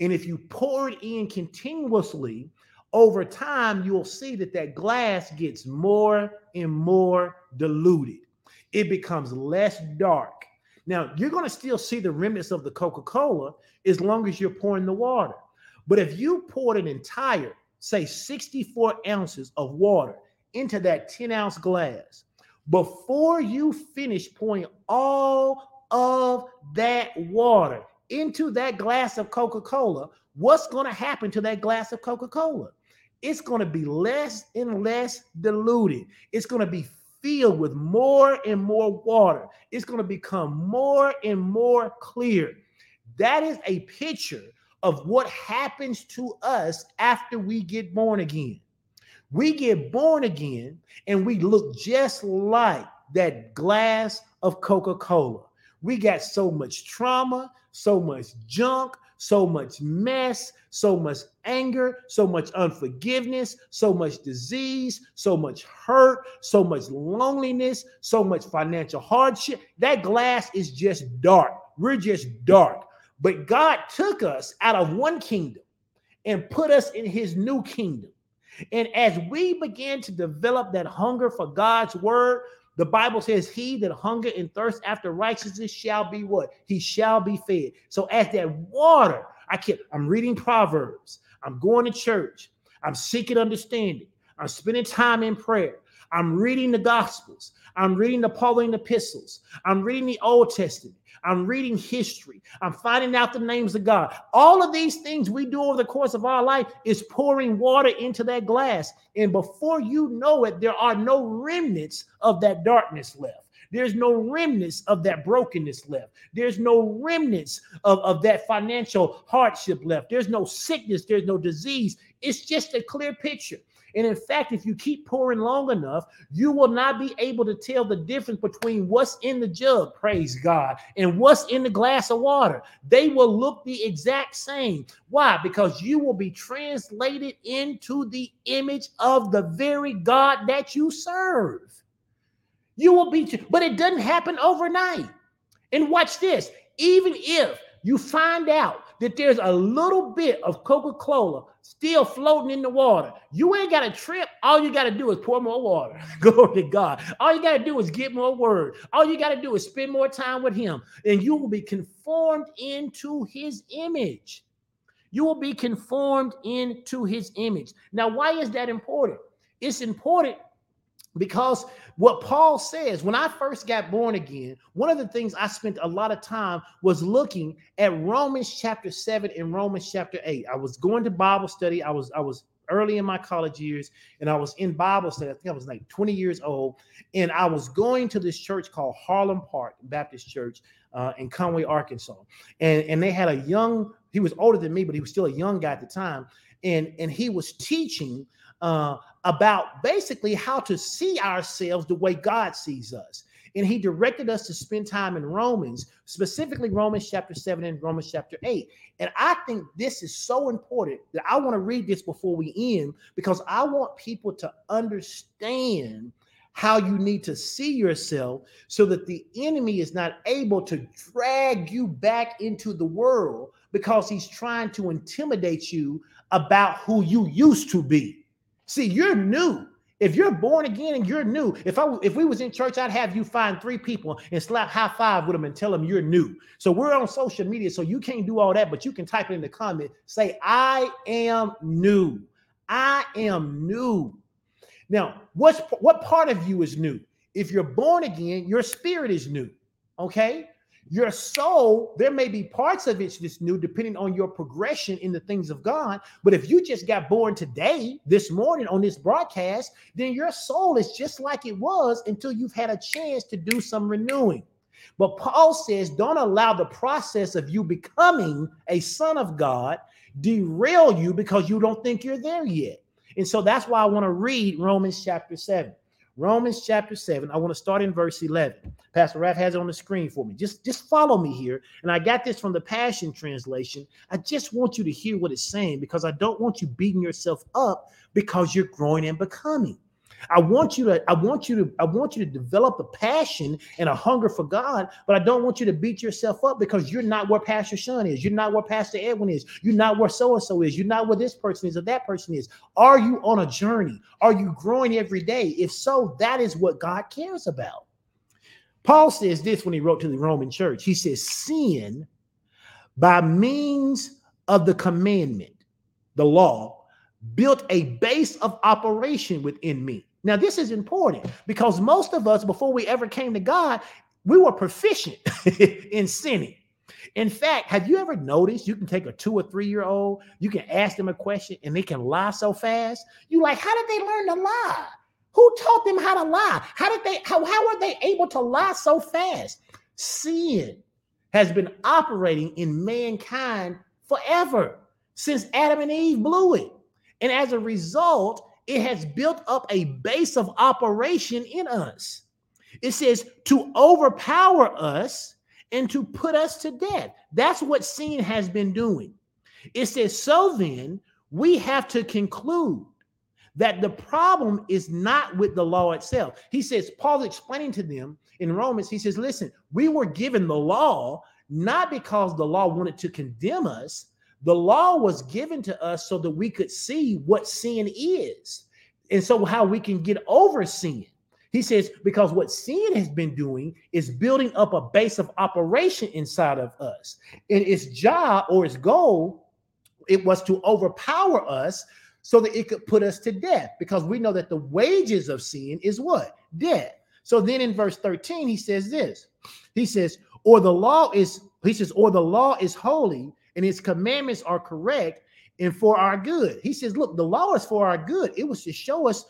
And if you pour it in continuously over time, you'll see that that glass gets more and more diluted. It becomes less dark. Now, you're going to still see the remnants of the Coca Cola as long as you're pouring the water. But if you poured an entire, say, 64 ounces of water into that 10 ounce glass, before you finish pouring all of that water into that glass of Coca Cola, what's going to happen to that glass of Coca Cola? It's going to be less and less diluted. It's going to be filled with more and more water. It's going to become more and more clear. That is a picture of what happens to us after we get born again. We get born again and we look just like that glass of Coca Cola. We got so much trauma, so much junk, so much mess, so much anger, so much unforgiveness, so much disease, so much hurt, so much loneliness, so much financial hardship. That glass is just dark. We're just dark. But God took us out of one kingdom and put us in his new kingdom. And as we began to develop that hunger for God's word, the Bible says, He that hunger and thirst after righteousness shall be what? He shall be fed. So as that water, I keep I'm reading Proverbs, I'm going to church, I'm seeking understanding, I'm spending time in prayer, I'm reading the gospels, I'm reading the Pauline epistles, I'm reading the Old Testament. I'm reading history. I'm finding out the names of God. All of these things we do over the course of our life is pouring water into that glass. And before you know it, there are no remnants of that darkness left. There's no remnants of that brokenness left. There's no remnants of, of that financial hardship left. There's no sickness. There's no disease. It's just a clear picture. And in fact, if you keep pouring long enough, you will not be able to tell the difference between what's in the jug, praise God, and what's in the glass of water. They will look the exact same. Why? Because you will be translated into the image of the very God that you serve. You will be, but it doesn't happen overnight. And watch this even if you find out that there's a little bit of Coca Cola still floating in the water. You ain't got to trip. All you got to do is pour more water. Glory to God. All you got to do is get more word. All you got to do is spend more time with Him, and you will be conformed into His image. You will be conformed into His image. Now, why is that important? It's important because what Paul says, when I first got born again, one of the things I spent a lot of time was looking at Romans chapter 7 and Romans chapter 8. I was going to Bible study. I was I was early in my college years and I was in Bible study. I think I was like 20 years old and I was going to this church called Harlem Park Baptist Church uh, in Conway, Arkansas. And and they had a young he was older than me, but he was still a young guy at the time and and he was teaching uh, about basically how to see ourselves the way God sees us. And he directed us to spend time in Romans, specifically Romans chapter 7 and Romans chapter 8. And I think this is so important that I want to read this before we end because I want people to understand how you need to see yourself so that the enemy is not able to drag you back into the world because he's trying to intimidate you about who you used to be. See, you're new. If you're born again and you're new, if I if we was in church, I'd have you find three people and slap high five with them and tell them you're new. So we're on social media, so you can't do all that, but you can type it in the comment. Say, I am new. I am new. Now, what's what part of you is new? If you're born again, your spirit is new. Okay. Your soul, there may be parts of it that's new depending on your progression in the things of God. But if you just got born today, this morning on this broadcast, then your soul is just like it was until you've had a chance to do some renewing. But Paul says, don't allow the process of you becoming a son of God derail you because you don't think you're there yet. And so that's why I want to read Romans chapter 7. Romans chapter 7. I want to start in verse 11. Pastor Raff has it on the screen for me. Just, just follow me here. And I got this from the Passion Translation. I just want you to hear what it's saying because I don't want you beating yourself up because you're growing and becoming. I want you to, I want you to, I want you to develop a passion and a hunger for God, but I don't want you to beat yourself up because you're not where Pastor Sean is. You're not where Pastor Edwin is. You're not where so-and-so is. You're not where this person is or that person is. Are you on a journey? Are you growing every day? If so, that is what God cares about. Paul says this when he wrote to the Roman church. He says, Sin by means of the commandment, the law, built a base of operation within me. Now, this is important because most of us, before we ever came to God, we were proficient in sinning. In fact, have you ever noticed you can take a two or three year old, you can ask them a question and they can lie so fast? You like, how did they learn to lie? Who taught them how to lie? How did they how, how were they able to lie so fast? Sin has been operating in mankind forever since Adam and Eve blew it. And as a result, it has built up a base of operation in us. It says to overpower us and to put us to death. That's what sin has been doing. It says, so then we have to conclude that the problem is not with the law itself. He says, Paul's explaining to them in Romans, he says, listen, we were given the law not because the law wanted to condemn us. The law was given to us so that we could see what sin is and so how we can get over sin. He says, because what sin has been doing is building up a base of operation inside of us. And its job or its goal, it was to overpower us so that it could put us to death because we know that the wages of sin is what? Death. So then in verse 13, he says this. He says, or the law is, he says, or the law is holy and his commandments are correct and for our good. He says, look, the law is for our good. It was to show us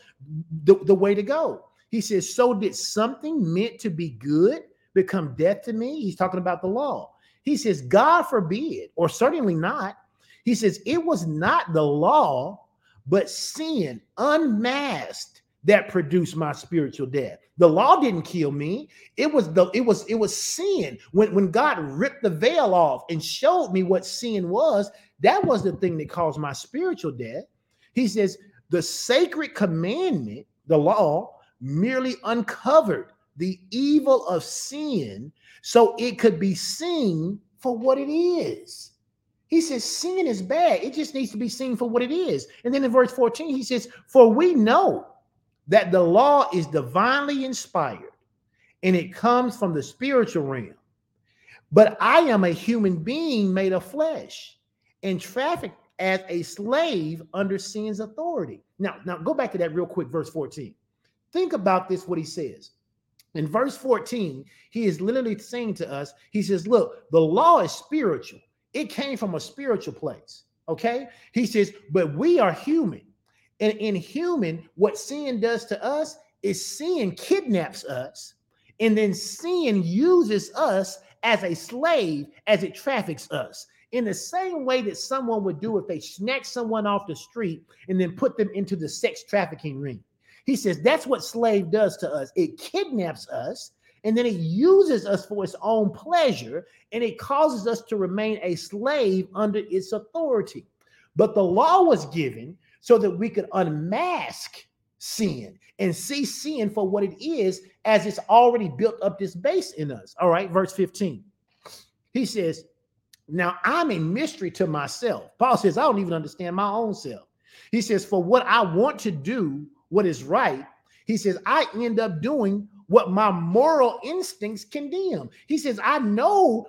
the, the way to go. He says, so did something meant to be good become death to me? He's talking about the law. He says, God forbid, or certainly not. He says, it was not the law but sin unmasked that produced my spiritual death. The law didn't kill me. It was the it was it was sin. When when God ripped the veil off and showed me what sin was, that was the thing that caused my spiritual death. He says the sacred commandment, the law, merely uncovered the evil of sin so it could be seen for what it is. He says sin is bad. It just needs to be seen for what it is. And then in verse 14, he says, For we know that the law is divinely inspired and it comes from the spiritual realm. But I am a human being made of flesh and trafficked as a slave under sin's authority. Now, now go back to that real quick, verse 14. Think about this, what he says. In verse 14, he is literally saying to us, he says, Look, the law is spiritual it came from a spiritual place. Okay. He says, but we are human. And in human, what sin does to us is sin kidnaps us, and then sin uses us as a slave as it traffics us. In the same way that someone would do if they snatch someone off the street and then put them into the sex trafficking ring. He says that's what slave does to us. It kidnaps us and then it uses us for its own pleasure and it causes us to remain a slave under its authority. But the law was given so that we could unmask sin and see sin for what it is as it's already built up this base in us. All right, verse 15. He says, Now I'm a mystery to myself. Paul says, I don't even understand my own self. He says, For what I want to do, what is right, he says, I end up doing what my moral instincts condemn. He says, I know,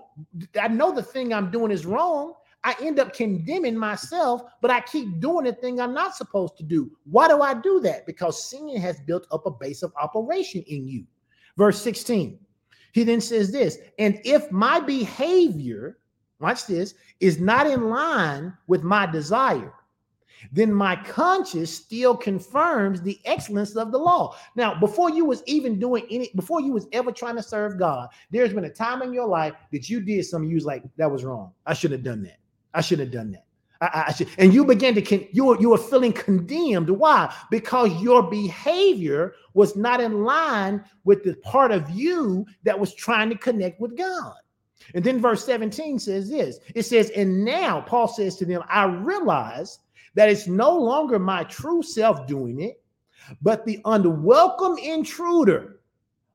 I know the thing I'm doing is wrong. I end up condemning myself, but I keep doing the thing I'm not supposed to do. Why do I do that? Because sin has built up a base of operation in you. Verse 16, he then says this, and if my behavior, watch this, is not in line with my desire, then my conscience still confirms the excellence of the law. Now, before you was even doing any, before you was ever trying to serve God, there's been a time in your life that you did something you was like, that was wrong. I should have done that. I should have done that. I, I should, and you began to con- you were, you were feeling condemned. Why? Because your behavior was not in line with the part of you that was trying to connect with God. And then verse 17 says this it says, And now Paul says to them, I realize that it's no longer my true self doing it, but the unwelcome intruder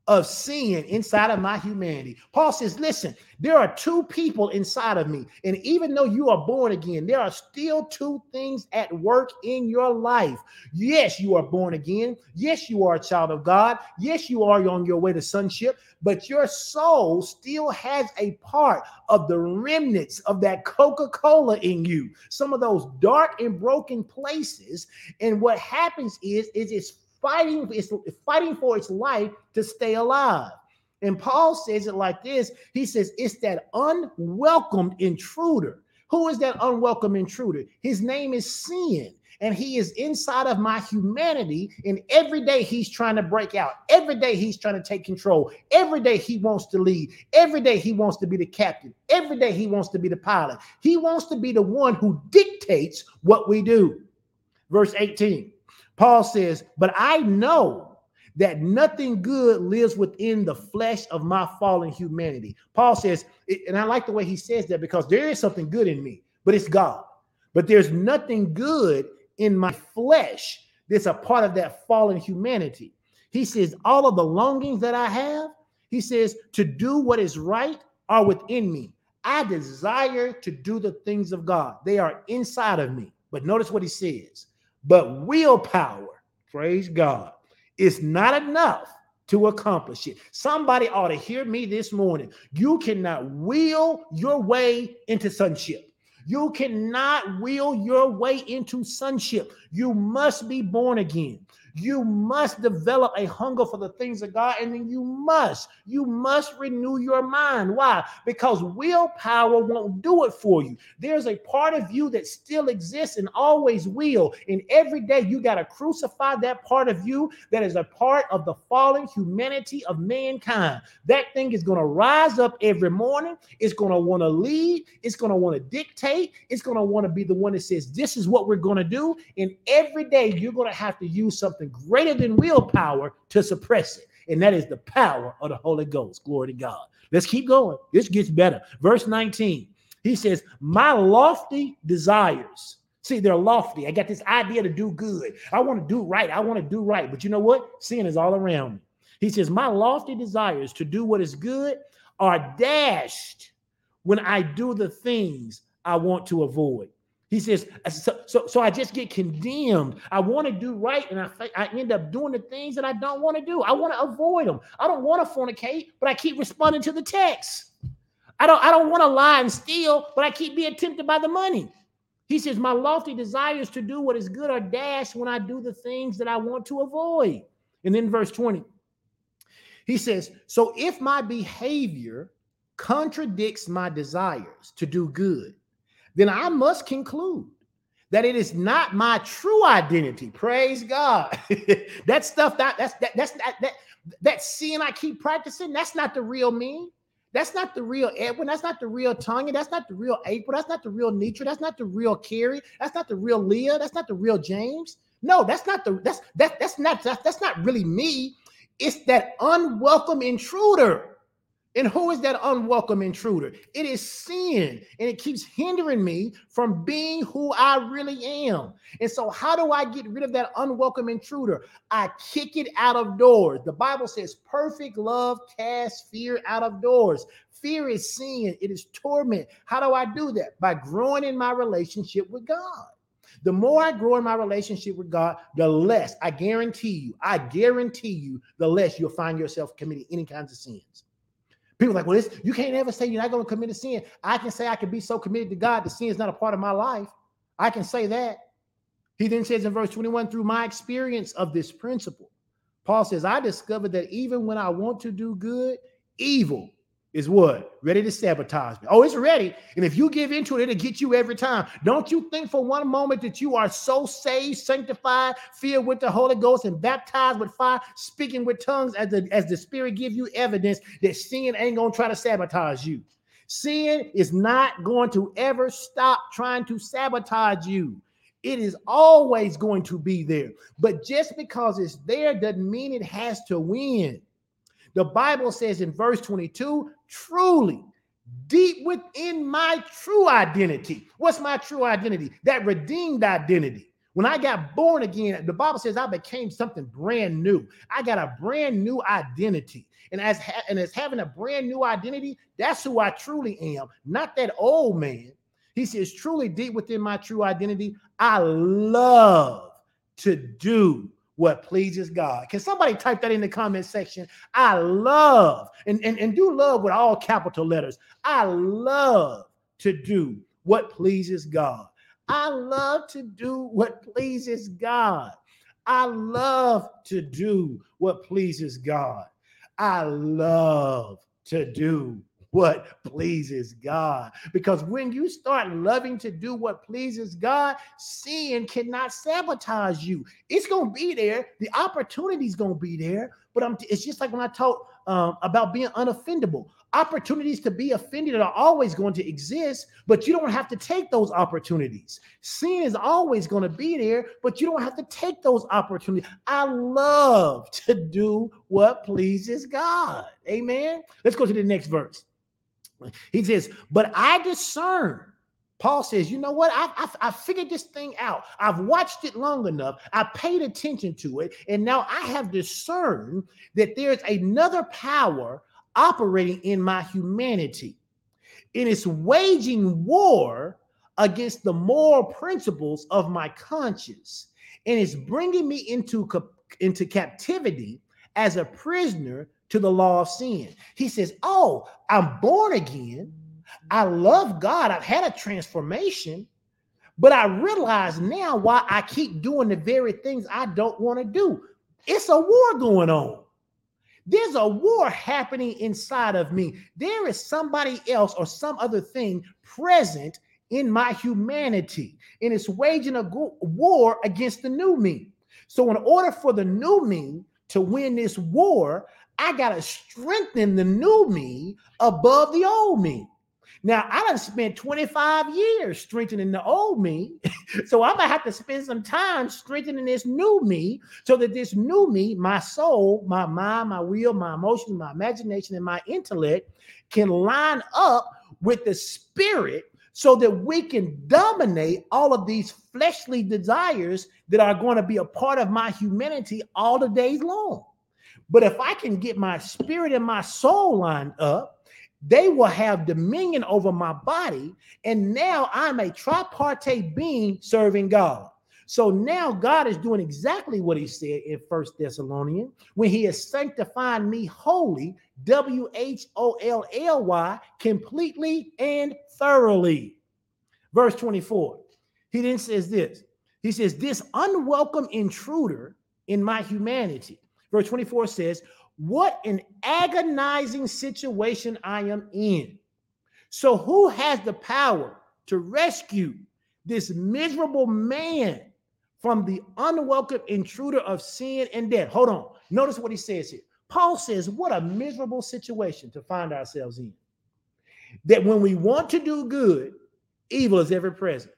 of sin inside of my humanity. Paul says, Listen, there are two people inside of me. And even though you are born again, there are still two things at work in your life. Yes, you are born again. Yes, you are a child of God. Yes, you are on your way to sonship, but your soul still has a part of the remnants of that Coca Cola in you, some of those dark and broken places. And what happens is, is it's fighting, it's fighting for its life to stay alive. And Paul says it like this He says, It's that unwelcomed intruder. Who is that unwelcome intruder? His name is sin. And he is inside of my humanity. And every day he's trying to break out. Every day he's trying to take control. Every day he wants to lead. Every day he wants to be the captain. Every day he wants to be the pilot. He wants to be the one who dictates what we do. Verse 18 Paul says, But I know that nothing good lives within the flesh of my fallen humanity. Paul says, and I like the way he says that because there is something good in me, but it's God. But there's nothing good in my flesh that's a part of that fallen humanity. He says, All of the longings that I have, he says, to do what is right are within me. I desire to do the things of God, they are inside of me. But notice what he says but willpower, praise God, is not enough to accomplish it. Somebody ought to hear me this morning. You cannot will your way into sonship. You cannot will your way into sonship. You must be born again. You must develop a hunger for the things of God, and then you must, you must renew your mind. Why? Because willpower won't do it for you. There's a part of you that still exists and always will. And every day you got to crucify that part of you that is a part of the fallen humanity of mankind. That thing is going to rise up every morning. It's going to want to lead. It's going to want to dictate. It's going to want to be the one that says, This is what we're going to do. And every day you're going to have to use something something greater than willpower to suppress it. And that is the power of the Holy Ghost. Glory to God. Let's keep going. This gets better. Verse 19, he says, My lofty desires. See, they're lofty. I got this idea to do good. I want to do right. I want to do right. But you know what? Sin is all around me. He says, My lofty desires to do what is good are dashed when I do the things I want to avoid. He says, so, so, so I just get condemned. I want to do right, and I, I end up doing the things that I don't want to do. I want to avoid them. I don't want to fornicate, but I keep responding to the text. I don't, I don't want to lie and steal, but I keep being tempted by the money. He says, My lofty desires to do what is good are dashed when I do the things that I want to avoid. And then verse 20, he says, So if my behavior contradicts my desires to do good, then I must conclude that it is not my true identity. Praise God. that stuff that that's that, that's that, that that sin I keep practicing. That's not the real me. That's not the real Edwin. That's not the real Tanya. That's not the real April. That's not the real Nitra. That's not the real Carrie. That's not the real Leah. That's not the real James. No, that's not the that's that that's not that's, that's not really me. It's that unwelcome intruder. And who is that unwelcome intruder? It is sin, and it keeps hindering me from being who I really am. And so, how do I get rid of that unwelcome intruder? I kick it out of doors. The Bible says, perfect love casts fear out of doors. Fear is sin, it is torment. How do I do that? By growing in my relationship with God. The more I grow in my relationship with God, the less I guarantee you, I guarantee you, the less you'll find yourself committing any kinds of sins. People like, well, you can't ever say you're not going to commit a sin. I can say I can be so committed to God, the sin is not a part of my life. I can say that. He then says in verse 21 through my experience of this principle, Paul says, I discovered that even when I want to do good, evil is what? Ready to sabotage me. Oh, it's ready. And if you give into it, it'll get you every time. Don't you think for one moment that you are so saved, sanctified, filled with the Holy Ghost, and baptized with fire, speaking with tongues as the, as the Spirit give you evidence that sin ain't going to try to sabotage you. Sin is not going to ever stop trying to sabotage you. It is always going to be there. But just because it's there doesn't mean it has to win. The Bible says in verse 22 truly, deep within my true identity. What's my true identity? That redeemed identity. When I got born again, the Bible says I became something brand new. I got a brand new identity. And as ha- and as having a brand new identity, that's who I truly am, not that old man. He says, truly deep within my true identity, I love to do what pleases God. Can somebody type that in the comment section? I love, and, and, and do love with all capital letters. I love to do what pleases God. I love to do what pleases God. I love to do what pleases God. I love to do what pleases God. Because when you start loving to do what pleases God, sin cannot sabotage you. It's going to be there. The opportunity is going to be there. But I'm, it's just like when I talk um, about being unoffendable. Opportunities to be offended are always going to exist, but you don't have to take those opportunities. Sin is always going to be there, but you don't have to take those opportunities. I love to do what pleases God. Amen. Let's go to the next verse. He says, But I discern. Paul says, You know what? I, I, I figured this thing out. I've watched it long enough. I paid attention to it. And now I have discerned that there's another power operating in my humanity. And It is waging war against the moral principles of my conscience and it's bringing me into, into captivity as a prisoner to the law of sin. He says, Oh, I'm born again. I love God. I've had a transformation, but I realize now why I keep doing the very things I don't want to do. It's a war going on. There's a war happening inside of me. There is somebody else or some other thing present in my humanity, and it's waging a war against the new me. So, in order for the new me to win this war, I got to strengthen the new me above the old me. Now, I done spent 25 years strengthening the old me. so I'm gonna have to spend some time strengthening this new me so that this new me, my soul, my mind, my will, my emotions, my imagination, and my intellect can line up with the spirit so that we can dominate all of these fleshly desires that are going to be a part of my humanity all the days long. But if I can get my spirit and my soul lined up, they will have dominion over my body. And now I'm a tripartite being serving God. So now God is doing exactly what he said in First Thessalonians when he is sanctifying me wholly, W H O L L Y, completely and thoroughly. Verse 24. He then says this. He says, This unwelcome intruder in my humanity Verse 24 says, What an agonizing situation I am in. So, who has the power to rescue this miserable man from the unwelcome intruder of sin and death? Hold on. Notice what he says here. Paul says, What a miserable situation to find ourselves in. That when we want to do good, evil is ever present.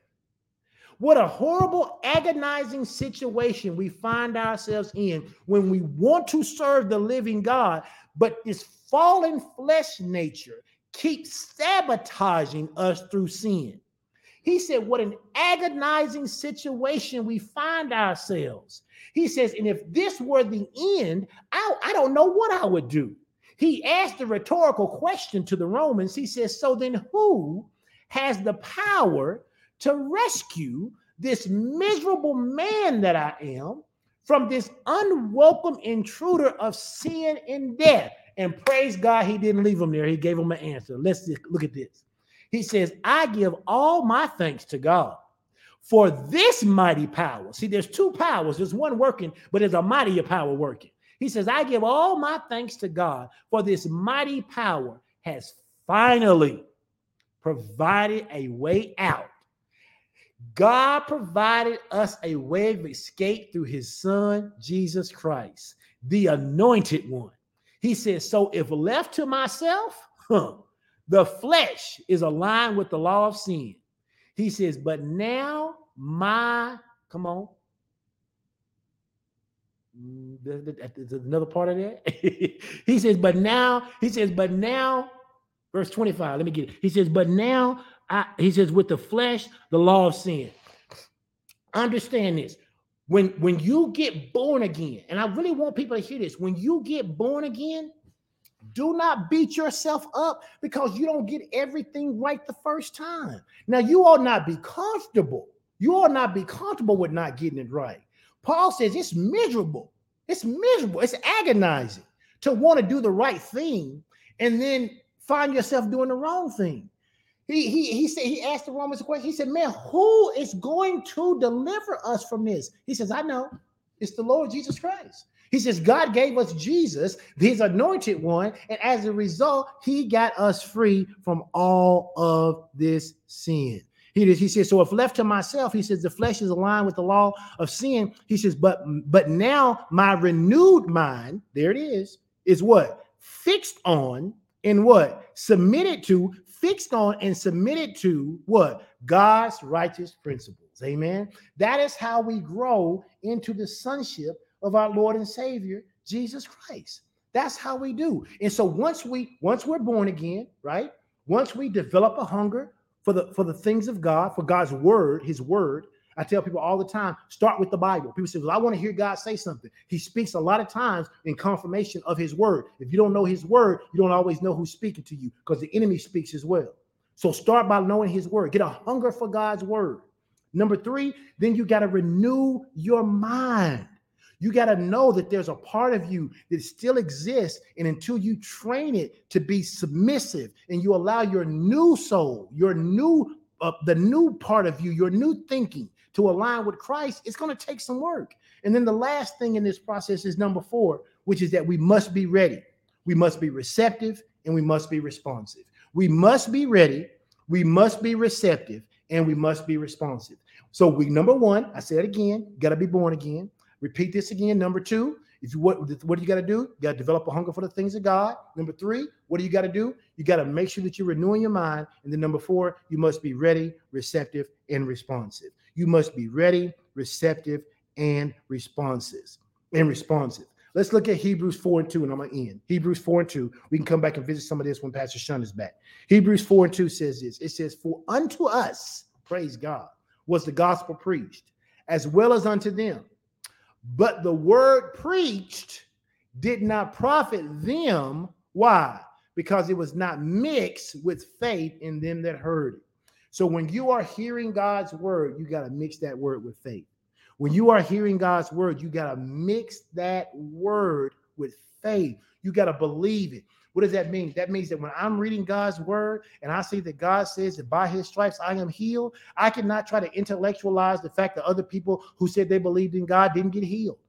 What a horrible, agonizing situation we find ourselves in when we want to serve the living God, but this fallen flesh nature keeps sabotaging us through sin. He said, What an agonizing situation we find ourselves. He says, And if this were the end, I, I don't know what I would do. He asked a rhetorical question to the Romans. He says, So then who has the power to rescue this miserable man that I am from this unwelcome intruder of sin and death. And praise God, he didn't leave him there. He gave him an answer. Let's look at this. He says, I give all my thanks to God for this mighty power. See, there's two powers. There's one working, but there's a mightier power working. He says, I give all my thanks to God for this mighty power has finally provided a way out God provided us a way of escape through his son, Jesus Christ, the anointed one. He says, So if left to myself, huh, the flesh is aligned with the law of sin. He says, But now my, come on. Mm, another part of that. he says, But now, he says, But now, verse 25, let me get it. He says, But now I, he says, with the flesh, the law of sin. Understand this. When when you get born again, and I really want people to hear this, when you get born again, do not beat yourself up because you don't get everything right the first time. Now, you ought not be comfortable. You ought not be comfortable with not getting it right. Paul says it's miserable. It's miserable. It's agonizing to want to do the right thing and then find yourself doing the wrong thing. He, he, he said he asked the Romans a question. He said, Man, who is going to deliver us from this? He says, I know. It's the Lord Jesus Christ. He says, God gave us Jesus, his anointed one, and as a result, he got us free from all of this sin. He, he says, so if left to myself, he says, the flesh is aligned with the law of sin. He says, but but now my renewed mind, there it is, is what? Fixed on and what? Submitted to, fixed on and submitted to what? God's righteous principles. Amen. That is how we grow into the sonship of our Lord and Savior, Jesus Christ. That's how we do. And so once we once we're born again, right? Once we develop a hunger for the for the things of God, for God's word, his word, I tell people all the time, start with the Bible. People say, Well, I want to hear God say something. He speaks a lot of times in confirmation of his word. If you don't know his word, you don't always know who's speaking to you because the enemy speaks as well. So start by knowing his word. Get a hunger for God's word. Number three, then you got to renew your mind. You got to know that there's a part of you that still exists. And until you train it to be submissive and you allow your new soul, your new, uh, the new part of you, your new thinking to align with Christ, it's going to take some work. And then the last thing in this process is number four, which is that we must be ready. We must be receptive and we must be responsive. We must be ready, we must be receptive, and we must be responsive. So we number one, I said again, got to be born again. Repeat this again. Number two, if you what what do you got to do? You got to develop a hunger for the things of God. Number three, what do you got to do? You got to make sure that you're renewing your mind. And then number four, you must be ready, receptive, and responsive. You must be ready, receptive, and responsive. And responsive. Let's look at Hebrews 4 and 2, and I'm gonna end. Hebrews 4 and 2. We can come back and visit some of this when Pastor Sean is back. Hebrews 4 and 2 says this: it says, For unto us, praise God, was the gospel preached, as well as unto them. But the word preached did not profit them. Why? Because it was not mixed with faith in them that heard it. So when you are hearing God's word, you got to mix that word with faith. When you are hearing God's word, you got to mix that word with faith. You got to believe it. What does that mean? That means that when I'm reading God's word and I see that God says that by his stripes I am healed, I cannot try to intellectualize the fact that other people who said they believed in God didn't get healed.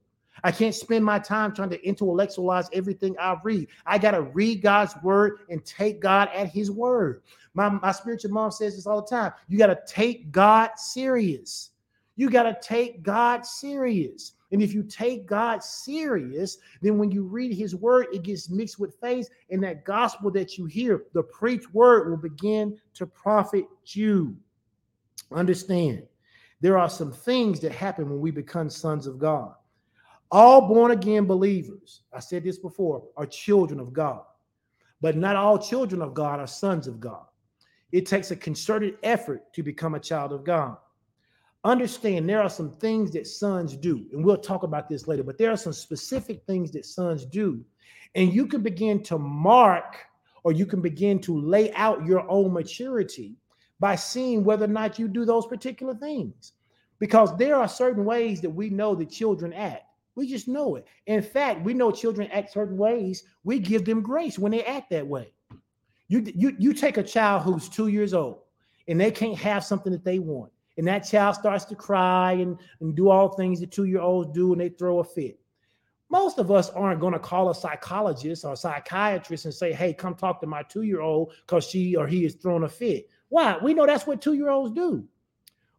I can't spend my time trying to intellectualize everything I read. I got to read God's word and take God at his word. My, my spiritual mom says this all the time. You got to take God serious. You got to take God serious. And if you take God serious, then when you read his word, it gets mixed with faith. And that gospel that you hear, the preached word, will begin to profit you. Understand, there are some things that happen when we become sons of God. All born again believers, I said this before, are children of God. But not all children of God are sons of God. It takes a concerted effort to become a child of God understand there are some things that sons do, and we'll talk about this later, but there are some specific things that sons do. And you can begin to mark or you can begin to lay out your own maturity by seeing whether or not you do those particular things. Because there are certain ways that we know that children act. We just know it. In fact, we know children act certain ways. We give them grace when they act that way. You, you, you take a child who's two years old and they can't have something that they want and that child starts to cry and, and do all things that two year olds do and they throw a fit. Most of us aren't going to call a psychologist or a psychiatrist and say, hey, come talk to my two year old because she or he is throwing a fit. Why? We know that's what two year olds do.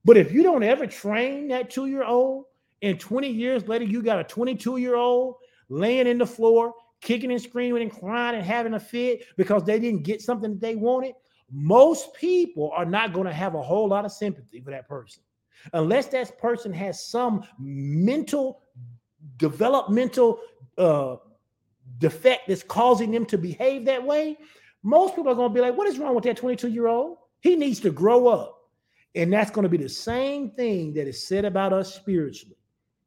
But if you don't ever train that two year old, and 20 years later, you got a 22 year old laying in the floor, kicking and screaming and crying and having a fit because they didn't get something that they wanted, most people are not going to have a whole lot of sympathy for that person unless that person has some mental developmental uh, defect that's causing them to behave that way most people are going to be like what is wrong with that 22 year old he needs to grow up And that's going to be the same thing that is said about us spiritually.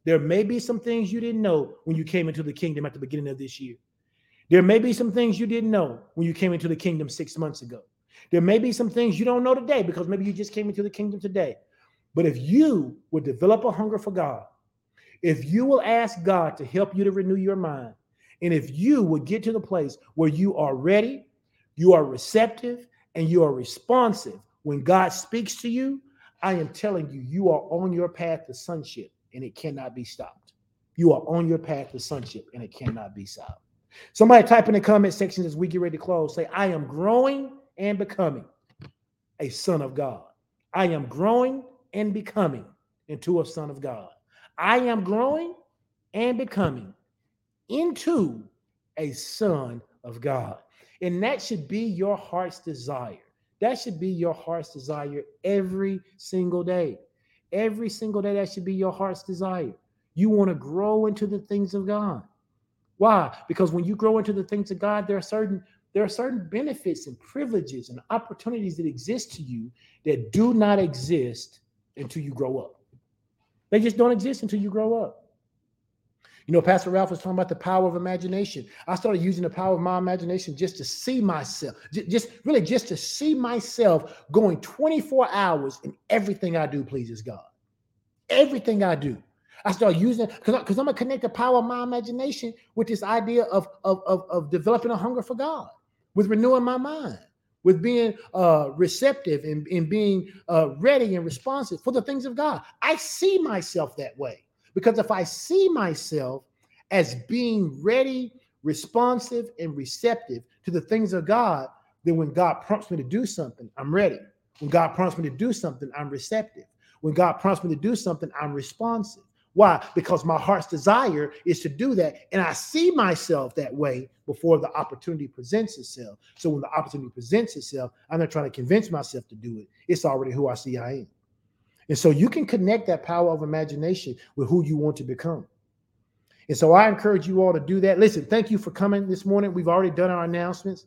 There may be some things you didn't know when you came into the kingdom at the beginning of this year. There may be some things you didn't know when you came into the kingdom six months ago. There may be some things you don't know today because maybe you just came into the kingdom today. But if you would develop a hunger for God, if you will ask God to help you to renew your mind, and if you would get to the place where you are ready, you are receptive, and you are responsive when God speaks to you, I am telling you, you are on your path to sonship and it cannot be stopped. You are on your path to sonship and it cannot be stopped. Somebody type in the comment section as we get ready to close. Say, I am growing and becoming a son of God. I am growing and becoming into a son of God. I am growing and becoming into a son of God. And that should be your heart's desire. That should be your heart's desire every single day. Every single day, that should be your heart's desire. You want to grow into the things of God. Why? Because when you grow into the things of God, there are certain there are certain benefits and privileges and opportunities that exist to you that do not exist until you grow up. They just don't exist until you grow up. You know, Pastor Ralph was talking about the power of imagination. I started using the power of my imagination just to see myself, just really just to see myself going 24 hours and everything I do pleases God. Everything I do. I start using because because I'm gonna connect the power of my imagination with this idea of, of, of, of developing a hunger for God, with renewing my mind, with being uh, receptive and, and being uh, ready and responsive for the things of God. I see myself that way. Because if I see myself as being ready, responsive, and receptive to the things of God, then when God prompts me to do something, I'm ready. When God prompts me to do something, I'm receptive. When God prompts me to do something, I'm responsive. Why? Because my heart's desire is to do that. And I see myself that way before the opportunity presents itself. So when the opportunity presents itself, I'm not trying to convince myself to do it. It's already who I see I am. And so you can connect that power of imagination with who you want to become. And so I encourage you all to do that. Listen, thank you for coming this morning. We've already done our announcements.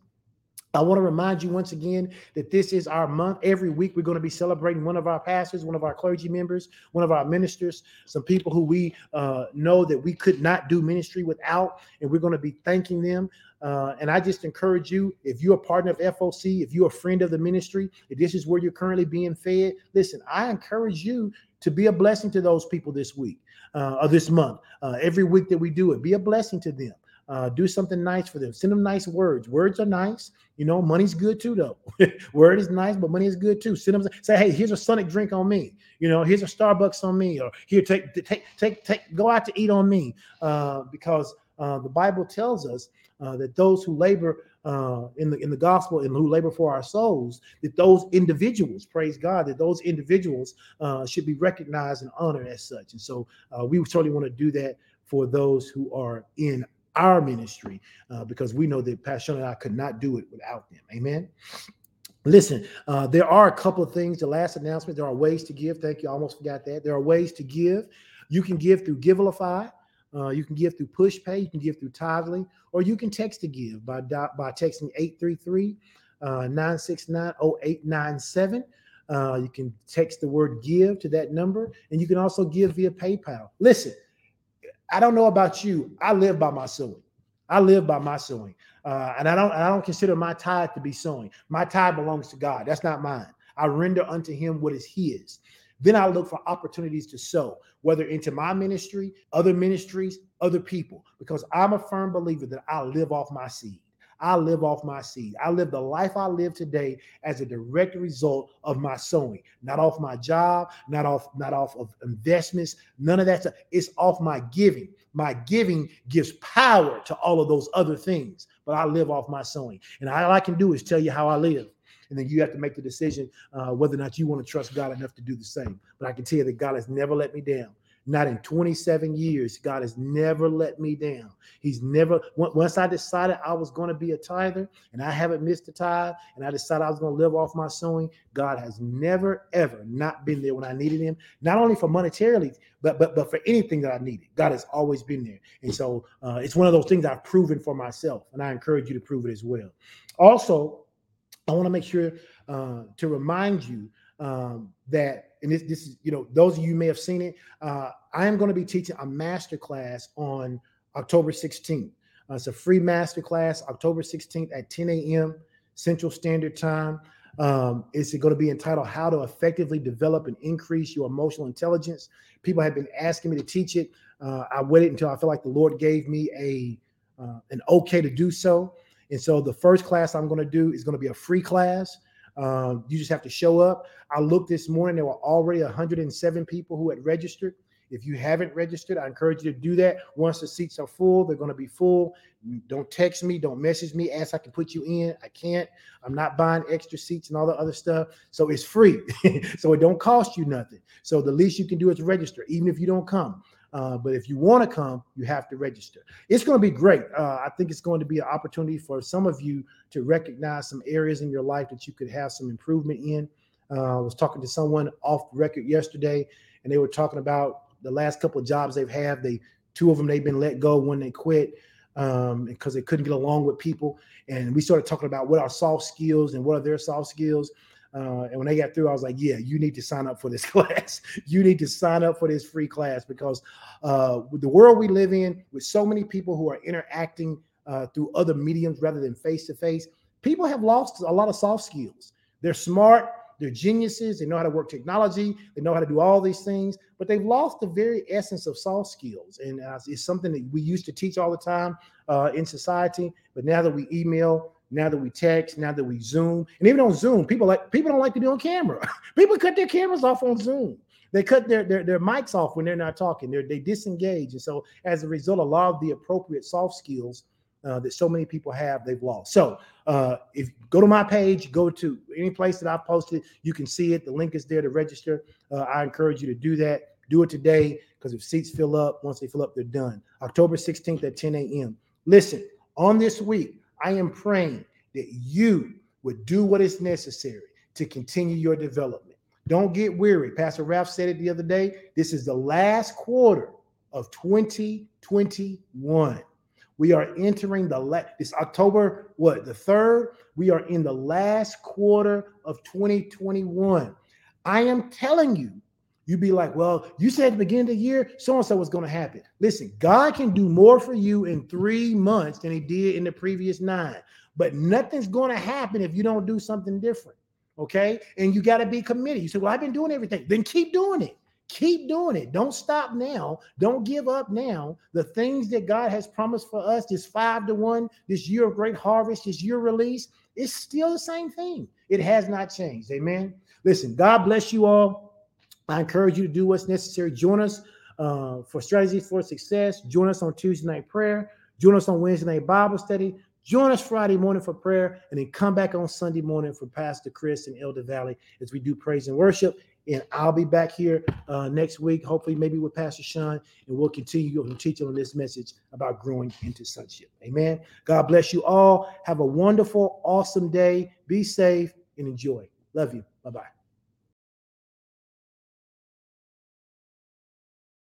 I want to remind you once again that this is our month. Every week, we're going to be celebrating one of our pastors, one of our clergy members, one of our ministers, some people who we uh, know that we could not do ministry without, and we're going to be thanking them. Uh, and I just encourage you, if you're a partner of FOC, if you're a friend of the ministry, if this is where you're currently being fed, listen, I encourage you to be a blessing to those people this week uh, or this month. Uh, every week that we do it, be a blessing to them. Uh, do something nice for them. Send them nice words. Words are nice. You know, money's good too, though. Word is nice, but money is good too. Send them say, hey, here's a Sonic drink on me. You know, here's a Starbucks on me, or here, take take take take go out to eat on me. Uh, because uh, the Bible tells us uh, that those who labor uh, in the in the gospel and who labor for our souls, that those individuals, praise God, that those individuals uh, should be recognized and honored as such. And so uh, we certainly want to do that for those who are in our ministry, uh, because we know that Pastor and I could not do it without them. Amen. Listen, uh, there are a couple of things. The last announcement, there are ways to give. Thank you. I almost forgot that. There are ways to give. You can give through Givelify. Uh, you can give through PushPay. You can give through Tithely, or you can text to give by by texting 833 uh, 969 0897. Uh, you can text the word give to that number, and you can also give via PayPal. Listen, I don't know about you. I live by my sowing. I live by my sowing, uh, and I don't. I don't consider my tithe to be sowing. My tithe belongs to God. That's not mine. I render unto Him what is His. Then I look for opportunities to sow, whether into my ministry, other ministries, other people, because I'm a firm believer that I live off my seed. I live off my seed. I live the life I live today as a direct result of my sowing, not off my job, not off, not off of investments, none of that stuff. It's off my giving. My giving gives power to all of those other things, but I live off my sowing. And all I can do is tell you how I live. And then you have to make the decision uh, whether or not you want to trust God enough to do the same. But I can tell you that God has never let me down. Not in 27 years. God has never let me down. He's never, once I decided I was going to be a tither and I haven't missed a tithe and I decided I was going to live off my sowing, God has never, ever not been there when I needed him, not only for monetarily, but but but for anything that I needed. God has always been there. And so uh, it's one of those things I've proven for myself. And I encourage you to prove it as well. Also, I want to make sure uh, to remind you um, that, and this, this is, you know, those of you may have seen it. Uh, I am going to be teaching a master class on October 16th. Uh, it's a free master class, October 16th at 10 a.m. Central Standard Time. Um, it's going to be entitled How to Effectively Develop and Increase Your Emotional Intelligence. People have been asking me to teach it. Uh, I waited until I felt like the Lord gave me a uh, an okay to do so. And so the first class I'm going to do is going to be a free class. Um, you just have to show up. I looked this morning, there were already 107 people who had registered. If you haven't registered, I encourage you to do that. Once the seats are full, they're going to be full. Don't text me, don't message me, ask I can put you in. I can't. I'm not buying extra seats and all the other stuff. So it's free. so it don't cost you nothing. So the least you can do is register, even if you don't come. Uh, but if you want to come, you have to register. It's going to be great. Uh, I think it's going to be an opportunity for some of you to recognize some areas in your life that you could have some improvement in. Uh, I was talking to someone off record yesterday, and they were talking about the last couple of jobs they've had. They two of them they've been let go when they quit um, because they couldn't get along with people. And we started talking about what are soft skills and what are their soft skills. Uh, and when they got through, I was like, yeah, you need to sign up for this class. you need to sign up for this free class because uh, with the world we live in, with so many people who are interacting uh, through other mediums rather than face to face, people have lost a lot of soft skills. They're smart, they're geniuses, they know how to work technology, they know how to do all these things, but they've lost the very essence of soft skills. And uh, it's something that we used to teach all the time uh, in society. But now that we email, now that we text, now that we Zoom, and even on Zoom, people like people don't like to be on camera. people cut their cameras off on Zoom. They cut their, their their mics off when they're not talking. They're, they disengage, and so as a result, a lot of the appropriate soft skills uh, that so many people have, they've lost. So uh, if go to my page, go to any place that I posted, you can see it. The link is there to register. Uh, I encourage you to do that. Do it today because if seats fill up, once they fill up, they're done. October 16th at 10 a.m. Listen, on this week, I am praying that you would do what is necessary to continue your development. Don't get weary. Pastor Ralph said it the other day. This is the last quarter of 2021. We are entering the last, this October, what, the third? We are in the last quarter of 2021. I am telling you, you'd be like, well, you said at the beginning of the year, so and so was going to happen. Listen, God can do more for you in three months than he did in the previous nine, but nothing's going to happen if you don't do something different. Okay. And you got to be committed. You say, well, I've been doing everything. Then keep doing it. Keep doing it. Don't stop now. Don't give up now. The things that God has promised for us, this five to one, this year of great harvest, this year release, it's still the same thing. It has not changed. Amen. Listen, God bless you all. I encourage you to do what's necessary. Join us uh, for strategies for success. Join us on Tuesday night prayer. Join us on Wednesday night Bible study. Join us Friday morning for prayer, and then come back on Sunday morning for Pastor Chris and Elder Valley as we do praise and worship. And I'll be back here uh, next week, hopefully, maybe with Pastor Sean, and we'll continue to teach on this message about growing into sonship. Amen. God bless you all. Have a wonderful, awesome day. Be safe and enjoy. Love you. Bye bye.